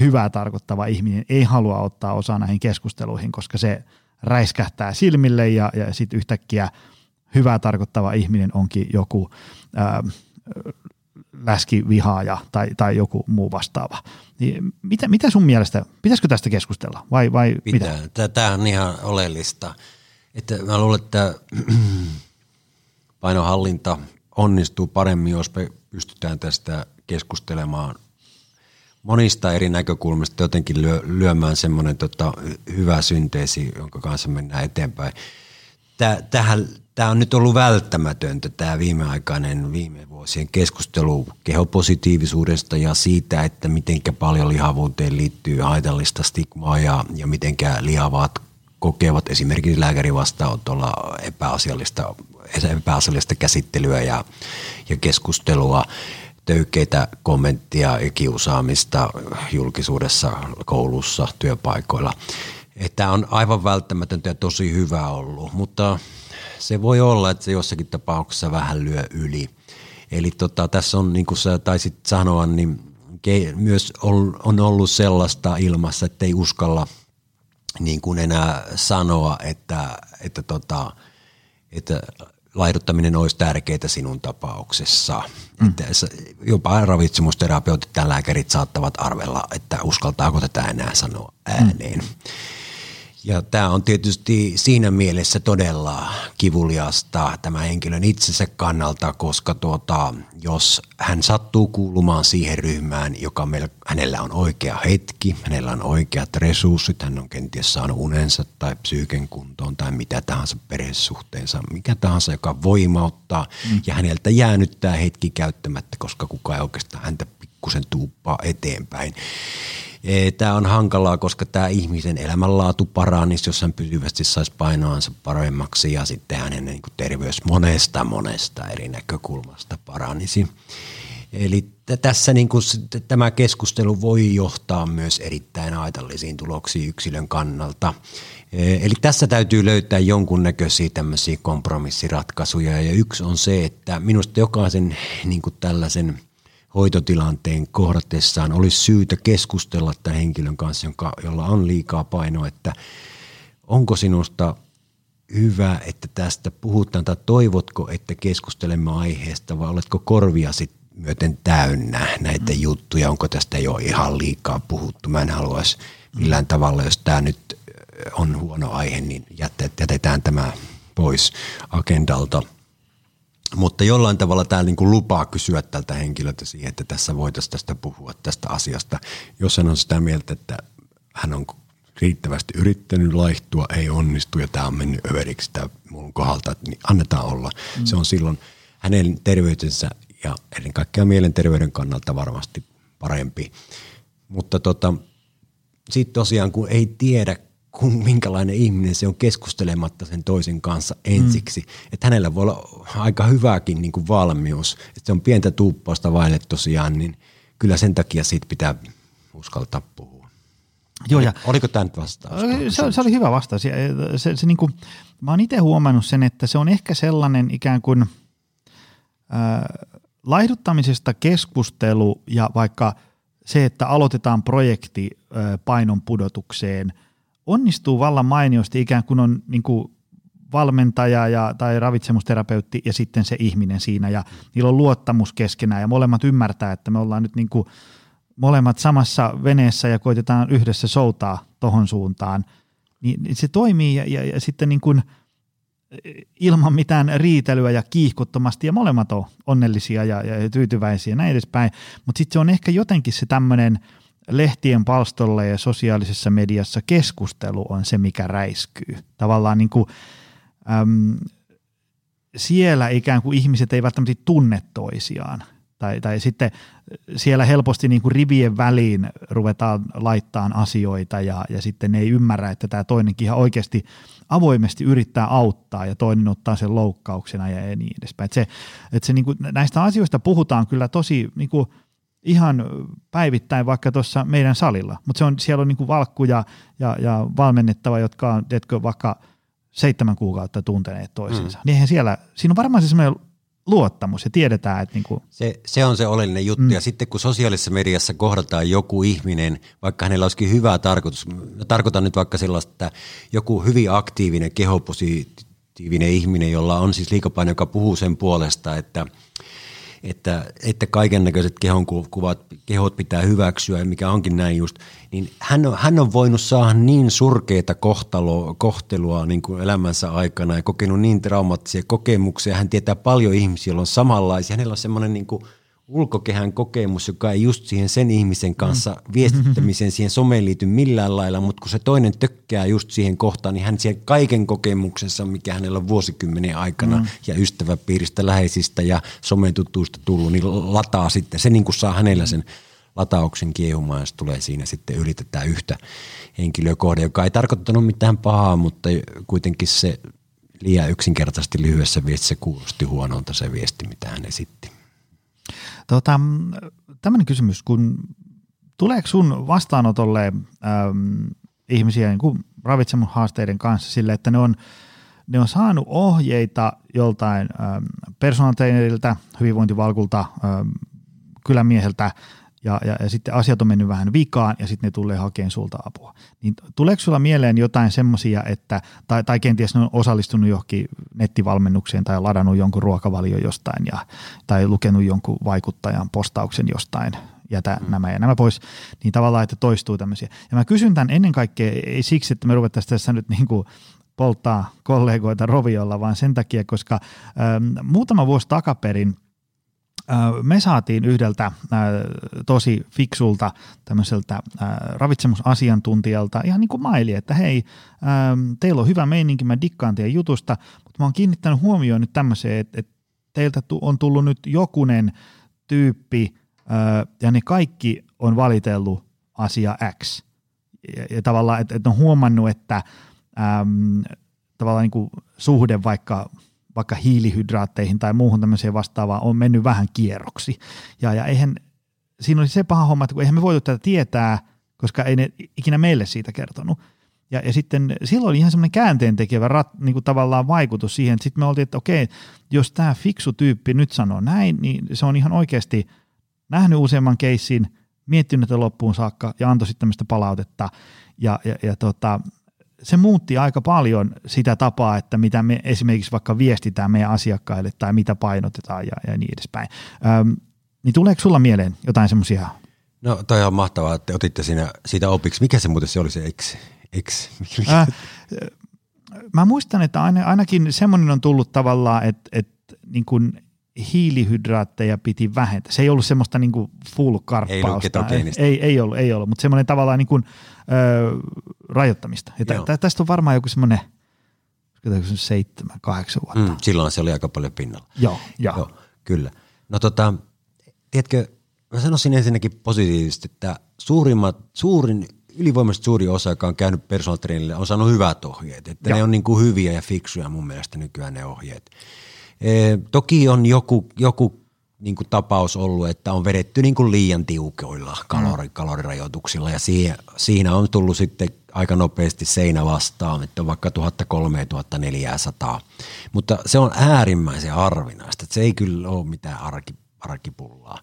hyvää tarkoittava ihminen ei halua ottaa osaa näihin keskusteluihin, koska se räiskähtää silmille ja, ja sitten yhtäkkiä hyvää tarkoittava ihminen onkin joku ää, läskivihaaja tai, tai joku muu vastaava. Niin mitä, mitä sun mielestä, pitäisikö tästä keskustella vai, vai Pitää. mitä? Tämä on ihan oleellista. Että mä luulen, että painohallinta onnistuu paremmin, jos me pystytään tästä keskustelemaan monista eri näkökulmista jotenkin lyö, lyömään semmoinen tota, hyvä synteesi, jonka kanssa mennään eteenpäin. Tähän, tämä on nyt ollut välttämätöntä, tämä viimeaikainen viime vuosien keskustelu kehopositiivisuudesta ja siitä, että miten paljon lihavuuteen liittyy haitallista stigmaa ja, ja miten lihavaat kokevat esimerkiksi lääkärin vastaanotolla epäasiallista, epäasiallista käsittelyä ja, ja keskustelua, töykeitä kommenttia ja kiusaamista julkisuudessa, koulussa, työpaikoilla. Tämä on aivan välttämätöntä ja tosi hyvä ollut, mutta se voi olla, että se jossakin tapauksessa vähän lyö yli. Eli tota, tässä on, niin kuin sä taisit sanoa, niin myös on ollut sellaista ilmassa, että ei uskalla niin kuin enää sanoa, että, että, tota, että laiduttaminen olisi tärkeää sinun tapauksessa. Mm. Että jopa ravitsemusterapeutit ja lääkärit saattavat arvella, että uskaltaako tätä enää sanoa ääneen. Mm. Ja tämä on tietysti siinä mielessä todella kivuliasta tämä henkilön itsensä kannalta, koska tuota, jos hän sattuu kuulumaan siihen ryhmään, joka meillä, hänellä on oikea hetki, hänellä on oikeat resurssit, hän on kenties saanut unensa tai psyyken kuntoon tai mitä tahansa perhesuhteensa, mikä tahansa, joka voimauttaa mm. ja häneltä jäänyt tämä hetki käyttämättä, koska kukaan ei oikeastaan häntä pikkusen tuuppaa eteenpäin Tämä on hankalaa, koska tämä ihmisen elämänlaatu paranisi, jos hän pysyvästi saisi painoansa paremmaksi ja sitten hänen niin kuin terveys monesta monesta eri näkökulmasta paranisi. Eli tässä niin kuin, tämä keskustelu voi johtaa myös erittäin haitallisiin tuloksiin yksilön kannalta. Eli tässä täytyy löytää jonkunnäköisiä tämmöisiä kompromissiratkaisuja ja yksi on se, että minusta jokaisen niin kuin tällaisen – hoitotilanteen kohdatessaan olisi syytä keskustella tämän henkilön kanssa, jonka, jolla on liikaa painoa, että onko sinusta hyvä, että tästä puhutaan, tai toivotko, että keskustelemme aiheesta, vai oletko korvia sitten myöten täynnä näitä mm. juttuja, onko tästä jo ihan liikaa puhuttu. Mä en haluaisi millään tavalla, jos tämä nyt on huono aihe, niin jätetään tämä pois agendalta – mutta jollain tavalla tämä niin kuin lupaa kysyä tältä henkilöltä siihen, että tässä voitaisiin tästä puhua tästä asiasta. Jos hän on sitä mieltä, että hän on riittävästi yrittänyt laihtua, ei onnistu ja tämä on mennyt överiksi tämä mun kohdalta, niin annetaan olla. Mm. Se on silloin hänen terveytensä ja ennen kaikkea mielenterveyden kannalta varmasti parempi. Mutta tota, sitten tosiaan kun ei tiedä kun minkälainen ihminen se on keskustelematta sen toisen kanssa ensiksi. Mm. Että hänellä voi olla aika hyväkin niin kuin valmius. Että se on pientä tuuppausta vaille tosiaan, niin kyllä sen takia siitä pitää uskaltaa puhua. Joo, ja, Oliko tämä nyt vastaus? Se, se oli hyvä vastaus. Se, se, se niin kuin, mä oon itse huomannut sen, että se on ehkä sellainen ikään kuin äh, laihduttamisesta keskustelu ja vaikka se, että aloitetaan projekti äh, painon pudotukseen – onnistuu vallan mainiosti ikään kuin on niin kuin valmentaja ja, tai ravitsemusterapeutti ja sitten se ihminen siinä ja niillä on luottamus keskenään ja molemmat ymmärtää, että me ollaan nyt niin kuin molemmat samassa veneessä ja koitetaan yhdessä soutaa tohon suuntaan, niin se toimii ja, ja, ja sitten niin kuin ilman mitään riitelyä ja kiihkottomasti ja molemmat on onnellisia ja, ja tyytyväisiä ja näin edespäin, mutta sitten se on ehkä jotenkin se tämmöinen – lehtien palstolla ja sosiaalisessa mediassa keskustelu on se, mikä räiskyy. Tavallaan niin kuin, äm, siellä ikään kuin ihmiset eivät välttämättä tunne toisiaan. Tai, tai sitten siellä helposti niin kuin rivien väliin ruvetaan laittaa asioita ja, ja sitten ne ei ymmärrä, että tämä toinenkin ihan oikeasti avoimesti yrittää auttaa ja toinen ottaa sen loukkauksena ja niin edespäin. Että se, että se niin kuin, näistä asioista puhutaan kyllä tosi niin kuin – ihan päivittäin vaikka tuossa meidän salilla, mutta se on, siellä on niin kuin valkkuja ja, ja valmennettava, jotka on teetkö, vaikka seitsemän kuukautta tunteneet toisensa. Mm. Niin siellä, siinä on varmaan se semmoinen luottamus ja tiedetään, että niin kuin. se, se on se oleellinen juttu mm. ja sitten kun sosiaalisessa mediassa kohdataan joku ihminen, vaikka hänellä olisikin hyvä tarkoitus, tarkoitan nyt vaikka sellaista, että joku hyvin aktiivinen, kehopositiivinen ihminen, jolla on siis liikapaino, joka puhuu sen puolesta, että – että, että kaiken näköiset kehon kuvat, kehot pitää hyväksyä, mikä onkin näin just, niin hän on, hän on voinut saada niin surkeita kohtalo, kohtelua niin kuin elämänsä aikana ja kokenut niin traumaattisia kokemuksia. Hän tietää paljon ihmisiä, joilla on samanlaisia. Hänellä on semmoinen niin kuin ulkokehän kokemus, joka ei just siihen sen ihmisen kanssa mm. viestittämisen siihen someen liity millään lailla, mutta kun se toinen tökkää just siihen kohtaan, niin hän siihen kaiken kokemuksensa, mikä hänellä on vuosikymmenen aikana mm. ja ystäväpiiristä, läheisistä ja sometutuista tullut, niin lataa sitten. Se niin kuin saa hänellä sen latauksen kiehumaan, jos tulee siinä sitten yritetään yhtä henkilöä kohde, joka ei tarkoittanut mitään pahaa, mutta kuitenkin se liian yksinkertaisesti lyhyessä viestissä kuulosti huonolta se viesti, mitä hän esitti. Tota, tämmöinen kysymys, kun tuleeko sun vastaanotolle äm, ihmisiä niin kuin ravitsemushaasteiden kanssa sille, että ne on, ne on saanut ohjeita joltain äm, personal traineriltä, hyvinvointivalkulta, äm, kylämieheltä, ja, ja, ja sitten asiat on mennyt vähän vikaan ja sitten ne tulee hakemaan sulta apua. Niin tuleeko sulla mieleen jotain semmoisia, että, tai, tai kenties ne on osallistunut johonkin nettivalmennukseen tai ladannut jonkun ruokavalio jostain ja, tai lukenut jonkun vaikuttajan postauksen jostain, jätä mm. nämä ja nämä pois, niin tavallaan, että toistuu tämmöisiä. Ja mä kysyn tämän ennen kaikkea, ei siksi, että me ruvettaisiin tässä nyt niin kuin polttaa kollegoita roviolla, vaan sen takia, koska ähm, muutama vuosi takaperin – me saatiin yhdeltä tosi fiksulta tämmöiseltä ravitsemusasiantuntijalta ihan niin kuin maili, että hei, teillä on hyvä meininki, mä dikkaan teidän jutusta, mutta mä oon kiinnittänyt huomioon nyt tämmöiseen, että, teiltä on tullut nyt jokunen tyyppi ja ne kaikki on valitellut asia X. Ja, tavallaan, että, että on huomannut, että äm, tavallaan niin kuin suhde vaikka vaikka hiilihydraatteihin tai muuhun tämmöiseen vastaavaan on mennyt vähän kierroksi. Ja, ja eihän, siinä oli se paha homma, että kun eihän me voitu tätä tietää, koska ei ne ikinä meille siitä kertonut. Ja, ja sitten silloin oli ihan semmoinen käänteen tekevä rat, niin kuin tavallaan vaikutus siihen, että sitten me oltiin, että okei, jos tämä fiksu tyyppi nyt sanoo näin, niin se on ihan oikeasti nähnyt useamman keissin, miettinyt loppuun saakka ja antoi sitten tämmöistä palautetta. Ja, ja, ja tota, se muutti aika paljon sitä tapaa, että mitä me esimerkiksi vaikka viestitään meidän asiakkaille tai mitä painotetaan ja, ja niin edespäin. Öm, niin tuleeko sulla mieleen jotain semmoisia? No toi on mahtavaa, että otitte siinä siitä opiksi. Mikä se muuten se oli se X? X? Äh, mä muistan, että ainakin semmoinen on tullut tavallaan, että, että niin kuin hiilihydraatteja piti vähentää. Se ei ollut semmoista niin kuin full karppausta. Ei, ei, ei ollut, ei ollut, mutta semmoinen tavallaan niin kuin, ö, rajoittamista. Ja tä, tästä on varmaan joku semmoinen seitsemän, kahdeksan vuotta. Mm, silloin se oli aika paljon pinnalla. Joo, joo. joo kyllä. No tota, tiedätkö, mä sanoisin ensinnäkin positiivisesti, että suurimmat, suurin, ylivoimaisesti suuri osa, joka on käynyt personal on saanut hyvät ohjeet. Että joo. ne on niin kuin hyviä ja fiksuja mun mielestä nykyään ne ohjeet. E, toki on joku, joku niin kuin tapaus ollut, että on vedetty niin kuin liian tiukoilla kalori, mm. kalorirajoituksilla ja siihen, siinä on tullut sitten aika nopeasti seinä vastaan, että on vaikka 1300-1400, mutta se on äärimmäisen harvinaista, että se ei kyllä ole mitään arki, arkipullaa.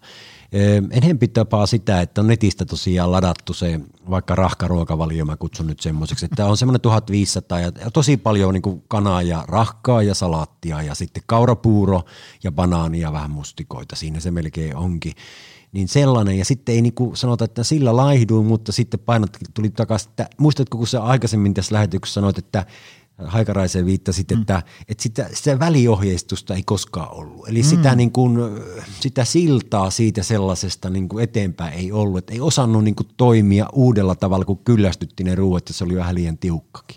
Enempi tapaa sitä, että on netistä tosiaan ladattu se vaikka rahkaruokavalio, mä kutsun nyt semmoiseksi, että on semmoinen 1500 ja tosi paljon niin kanaa ja rahkaa ja salaattia ja sitten kaurapuuro ja banaania vähän mustikoita, siinä se melkein onkin. Niin sellainen, ja sitten ei niin kuin sanota, että sillä laihduin, mutta sitten painot tuli takaisin, että muistatko kun sä aikaisemmin tässä lähetyksessä sanoit, että Haikaraiseen viittasit, mm. että, että sitä, sitä väliohjeistusta ei koskaan ollut. Eli mm. sitä, niin kuin, sitä siltaa siitä sellaisesta niin kuin eteenpäin ei ollut. Että ei osannut niin kuin toimia uudella tavalla, kun kyllästytti ne ruuat ja se oli vähän liian tiukkakin.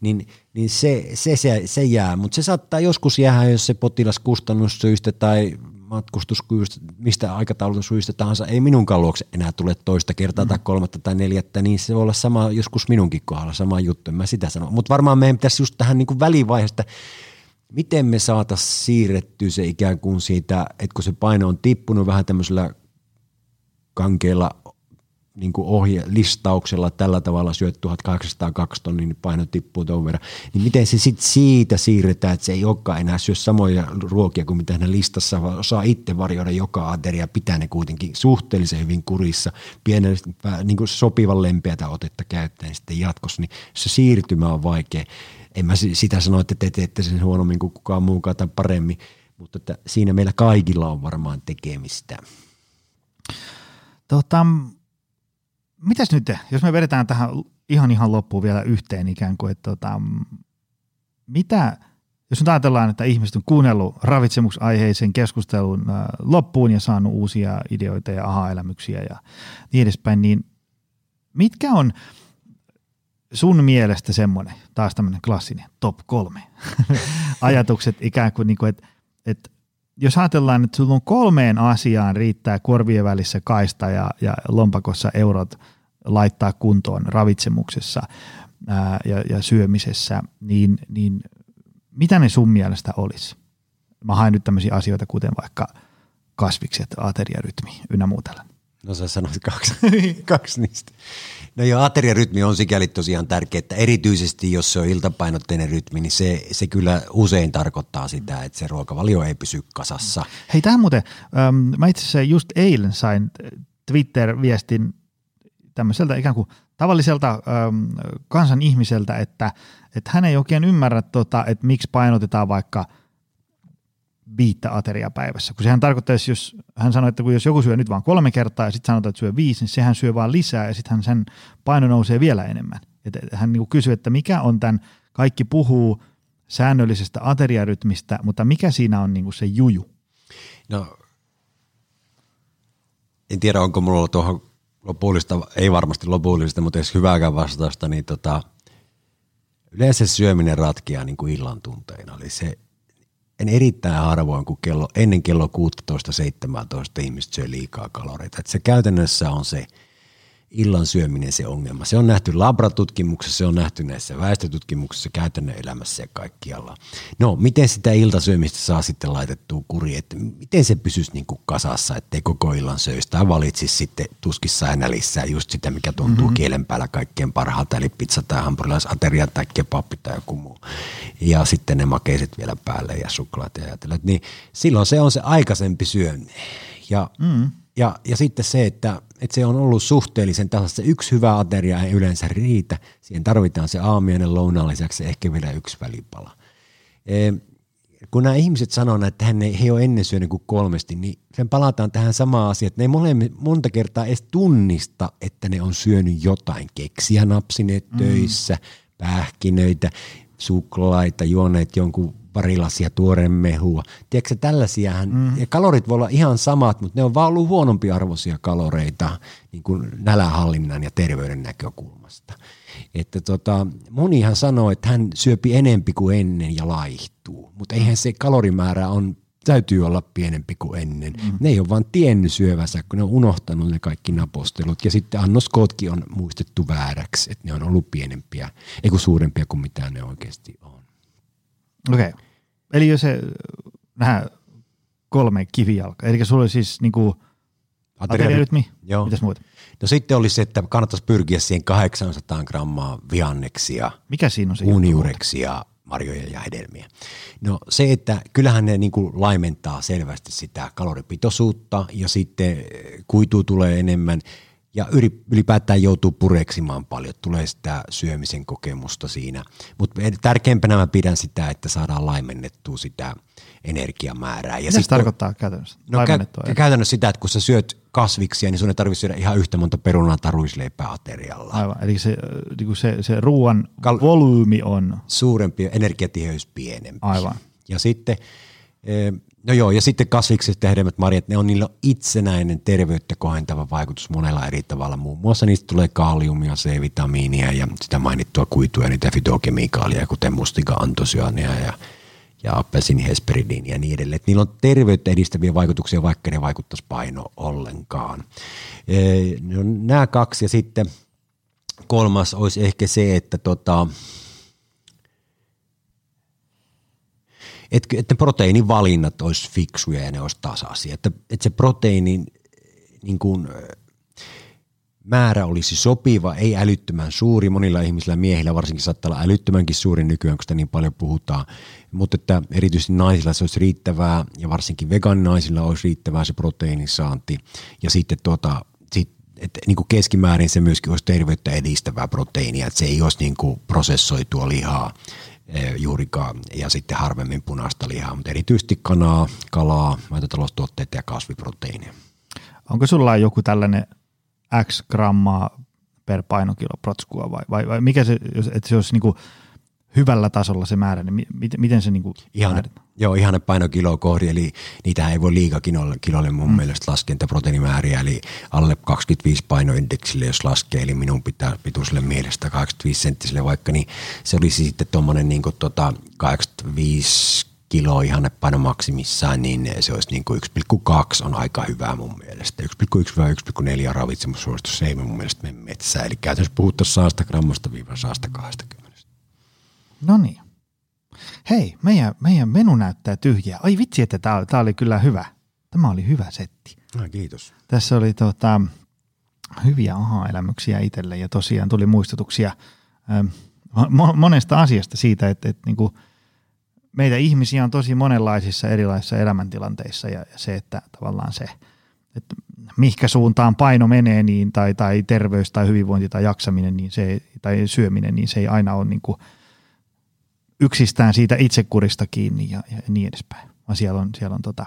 Niin, niin se, se, se, se jää, mutta se saattaa joskus jäädä, jos se potilas kustannussyistä tai matkustuskyvystä, mistä aikataulusyistä tahansa ei minunkaan luokse enää tule toista kertaa mm. tai kolmatta tai neljättä, niin se voi olla sama joskus minunkin kohdalla, sama juttu, en mä sitä sano. Mutta varmaan meidän pitäisi just tähän niin välivaiheesta, miten me saataisiin siirrettyä se ikään kuin siitä, että kun se paino on tippunut vähän tämmöisellä kankeella niin kuin ohje, listauksella tällä tavalla syöt 1802 tonnin, niin paino tippuu tuon verran, niin miten se sitten siitä siirretään, että se ei olekaan enää syö samoja ruokia kuin mitä hän listassa, vaan osaa itse varjoida joka ateria, pitää ne kuitenkin suhteellisen hyvin kurissa, pienen niin kuin sopivan lempeätä otetta käyttäen sitten jatkossa, niin se siirtymä on vaikea. En mä sitä sano, että te teette sen huonommin kuin kukaan muukaan tai paremmin, mutta että siinä meillä kaikilla on varmaan tekemistä. Tota, mitäs nyt, jos me vedetään tähän ihan ihan loppuun vielä yhteen ikään kuin, että tota, mitä jos nyt ajatellaan, että ihmiset on kuunnellut ravitsemusaiheisen keskustelun äh, loppuun ja saanut uusia ideoita ja aha-elämyksiä ja niin edespäin, niin mitkä on sun mielestä semmoinen, taas tämmöinen klassinen top kolme ajatukset ikään kuin, niin kuin että, että jos ajatellaan, että sulla on kolmeen asiaan riittää korvien välissä kaista ja, ja lompakossa eurot laittaa kuntoon ravitsemuksessa ää, ja, ja syömisessä, niin, niin mitä ne sun mielestä olisi? Mä haen nyt tämmöisiä asioita, kuten vaikka kasvikset, ateriarytmi ynnä muuta. No sä sanoit kaksi, kaksi niistä. No joo, ateriarytmi on sikäli tosiaan tärkeä, että erityisesti jos se on iltapainotteinen rytmi, niin se, se kyllä usein tarkoittaa sitä, että se ruokavalio ei pysy kasassa. Hei, tähän muuten, ähm, mä itse asiassa just eilen sain Twitter-viestin tämmöiseltä ikään kuin tavalliselta ähm, kansan ihmiseltä, että, että hän ei oikein ymmärrä, tota, että miksi painotetaan vaikka – viittä ateria päivässä. Kun sehän tarkoittaisi, jos hän sanoi, että kun jos joku syö nyt vain kolme kertaa ja sitten sanotaan, että syö viisi, niin sehän syö vaan lisää ja sitten sen paino nousee vielä enemmän. Et hän niin kysyy, että mikä on tämän, kaikki puhuu säännöllisestä ateriarytmistä, mutta mikä siinä on niin se juju? No, en tiedä, onko mulla tuohon lopullista, ei varmasti lopullista, mutta jos hyvääkään vastausta, niin tota, yleensä syöminen ratkeaa niin kuin illan tunteina. Eli se en erittäin harvoin, kun kello, ennen kello 16-17 ihmiset syö liikaa kaloreita. Että se käytännössä on se illan syöminen se ongelma. Se on nähty labratutkimuksessa, se on nähty näissä väestötutkimuksissa, käytännön elämässä ja kaikkialla. No, miten sitä iltasyömistä saa sitten laitettua kuri, että miten se pysyisi niin kuin kasassa, ettei koko illan söisi tai valitsisi sitten tuskissa ja nälissä just sitä, mikä tuntuu mm-hmm. kielen päällä kaikkein parhaalta, eli pizza tai hampurilaisateria tai kebabbi tai joku muu. Ja sitten ne makeiset vielä päälle ja suklaat ja ajatellaan, niin silloin se on se aikaisempi syönti. Ja mm ja, ja sitten se, että, että se on ollut suhteellisen tasassa. Yksi hyvä ateria ei yleensä riitä. Siihen tarvitaan se aamiainen lounaan lisäksi ehkä vielä yksi välipala. E, kun nämä ihmiset sanoo, että hän ei, he ei ole ennen syönyt kuin kolmesti, niin sen palataan tähän samaan asiaan, että ne ei monta kertaa edes tunnista, että ne on syönyt jotain keksiä napsineet mm. töissä, pähkinöitä, suklaita, juoneet jonkun pari lasia tuoreen mehua. Tiedätkö tällaisiahan, mm. ja kalorit voi olla ihan samat, mutta ne on vaan ollut huonompiarvoisia kaloreita niin kuin nälähallinnan ja terveyden näkökulmasta. Että tota, monihan sanoo, että hän syöpi enempi kuin ennen ja laihtuu, mutta eihän se kalorimäärä on täytyy olla pienempi kuin ennen. Mm. Ne ei ole vaan tiennyt syövänsä, kun ne on unohtanut ne kaikki napostelut. Ja sitten annoskootkin on muistettu vääräksi, että ne on ollut pienempiä, ei kun suurempia kuin mitä ne oikeasti on. Okei. Okay. Eli jos se, nämä kolme kivijalkaa, eli sulla oli siis niinku ateriarytmi, Joo. mitäs muuta? No sitten oli se, että kannattaisi pyrkiä siihen 800 grammaa vihanneksia, Mikä siinä on se uniureksia, marjoja ja hedelmiä. No se, että kyllähän ne niin kuin laimentaa selvästi sitä kaloripitoisuutta ja sitten kuituu tulee enemmän ja ylipäätään joutuu pureksimaan paljon, tulee sitä syömisen kokemusta siinä. Mutta tärkeimpänä mä pidän sitä, että saadaan laimennettua sitä energiamäärää. Ja Mitä se tarkoittaa käytännössä? No kä- käytännössä sitä, että kun sä syöt kasviksia, niin sun ei tarvitse syödä ihan yhtä monta perunaa tai ruisleipää aterialla. Aivan, eli se, niin se, se ruoan Kal- volyymi on... Suurempi, energiatiheys pienempi. Aivan. Ja sitten No joo, ja sitten kasvikset ja hedelmät, marjat, ne on niillä itsenäinen terveyttä kohentava vaikutus monella eri tavalla. Muun muassa niistä tulee kaliumia, C-vitamiinia ja sitä mainittua kuitua ja niitä fitokemikaalia, kuten mustika, antosyaania ja, ja appelsiinihesperidiinia ja niin edelleen. Et niillä on terveyttä edistäviä vaikutuksia, vaikka ne vaikuttaisi paino ollenkaan. E, no, nämä kaksi ja sitten kolmas olisi ehkä se, että tota, että, että proteiinivalinnat olisi fiksuja ja ne olisi tasaisia. Että, että se proteiinin niin kuin, määrä olisi sopiva, ei älyttömän suuri. Monilla ihmisillä miehillä varsinkin saattaa olla älyttömänkin suuri nykyään, kun sitä niin paljon puhutaan. Mutta että erityisesti naisilla se olisi riittävää ja varsinkin vegaaninaisilla olisi riittävää se proteiinisaanti. Ja sitten tuota, sit, että niin kuin keskimäärin se myöskin olisi terveyttä edistävää proteiinia, että se ei olisi niin kuin prosessoitua lihaa juurikaan ja sitten harvemmin punaista lihaa, mutta erityisesti kanaa, kalaa, maitotaloustuotteita ja kasviproteiinia. Onko sulla joku tällainen X grammaa per painokilo protskua vai, vai, vai mikä se, että se olisi niin hyvällä tasolla se määrä, niin mi- miten se niin kuin Ihan, joo, ihan paino kilo kohdi, eli niitä ei voi liikakilolle kilolle mun mm. mielestä laskea proteiinimääriä, eli alle 25 painoindeksille, jos laskee, eli minun pitää pituiselle mielestä 85 senttiselle vaikka, niin se olisi sitten tuommoinen niin tota 85 kiloa ihannepaino maksimissaan, niin se olisi niin kuin 1,2 on aika hyvää mun mielestä. 1,1-1,4 ravitsemussuositus, se ei mun mielestä mene metsään. Eli käytännössä puhuttaisiin 100 grammasta viiva 120. No niin. Hei, meidän, meidän menu näyttää tyhjää. Ai vitsi, että tämä oli, oli kyllä hyvä. Tämä oli hyvä setti. No, kiitos. Tässä oli tota, hyviä aha-elämyksiä itselle ja tosiaan tuli muistutuksia ähm, monesta asiasta siitä, että, että niin kuin – meitä ihmisiä on tosi monenlaisissa erilaisissa elämäntilanteissa ja, se, että tavallaan se, että mihinkä suuntaan paino menee niin, tai, tai terveys tai hyvinvointi tai jaksaminen niin se, tai syöminen, niin se ei aina ole niin kuin yksistään siitä itsekurista kiinni ja, ja niin edespäin. Vaan siellä on, siellä on tota,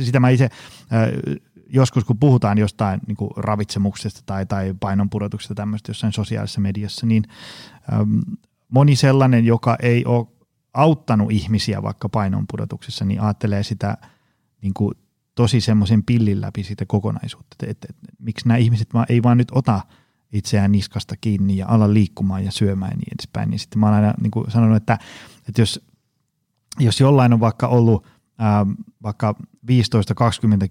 sitä mä itse joskus kun puhutaan jostain niin kuin ravitsemuksesta tai, tai painonpudotuksesta tämmöistä jossain sosiaalisessa mediassa, niin moni sellainen, joka ei ole auttanut ihmisiä vaikka painonpudotuksessa, niin ajattelee sitä niin kuin tosi semmoisen pillin läpi siitä kokonaisuutta. Että, että, että, miksi nämä ihmiset vaan, ei vaan nyt ota itseään niskasta kiinni ja ala liikkumaan ja syömään ja niin edespäin. Niin sitten mä olen aina niin kuin sanonut, että, että jos, jos jollain on vaikka ollut ää, vaikka 15-20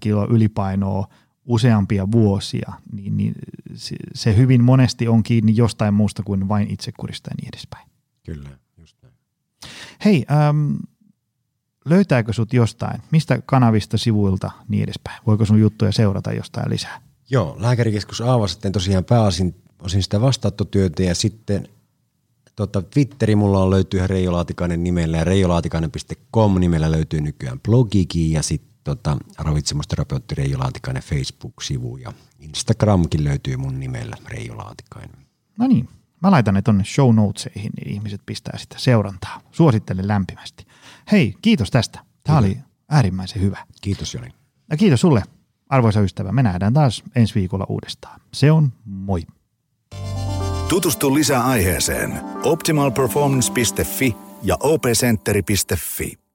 kiloa ylipainoa useampia vuosia, niin, niin se, se hyvin monesti on kiinni jostain muusta kuin vain itsekurista ja niin edespäin. Kyllä. Hei, ähm, löytääkö sut jostain, mistä kanavista, sivuilta, niin edespäin? Voiko sun juttuja seurata jostain lisää? Joo, lääkärikeskus Aava sitten tosiaan pääosin osin sitä vastaanottotyötä ja sitten tota, Twitteri mulla on löytyy ihan Reijo Laatikainen nimellä ja reijolaatikainen.com nimellä löytyy nykyään blogikin ja sitten tota, ravitsemusterapeutti Reijo Laatikainen Facebook-sivu ja Instagramkin löytyy mun nimellä Reijo Laatikainen. No niin, Mä laitan ne tonne show notesihin, niin ihmiset pistää sitä seurantaa. Suosittelen lämpimästi. Hei, kiitos tästä. Tämä oli äärimmäisen hyvä. Kiitos Joni. Ja kiitos sulle, arvoisa ystävä. Me nähdään taas ensi viikolla uudestaan. Se on moi. Tutustu lisää aiheeseen optimalperformance.fi ja opcenteri.fi.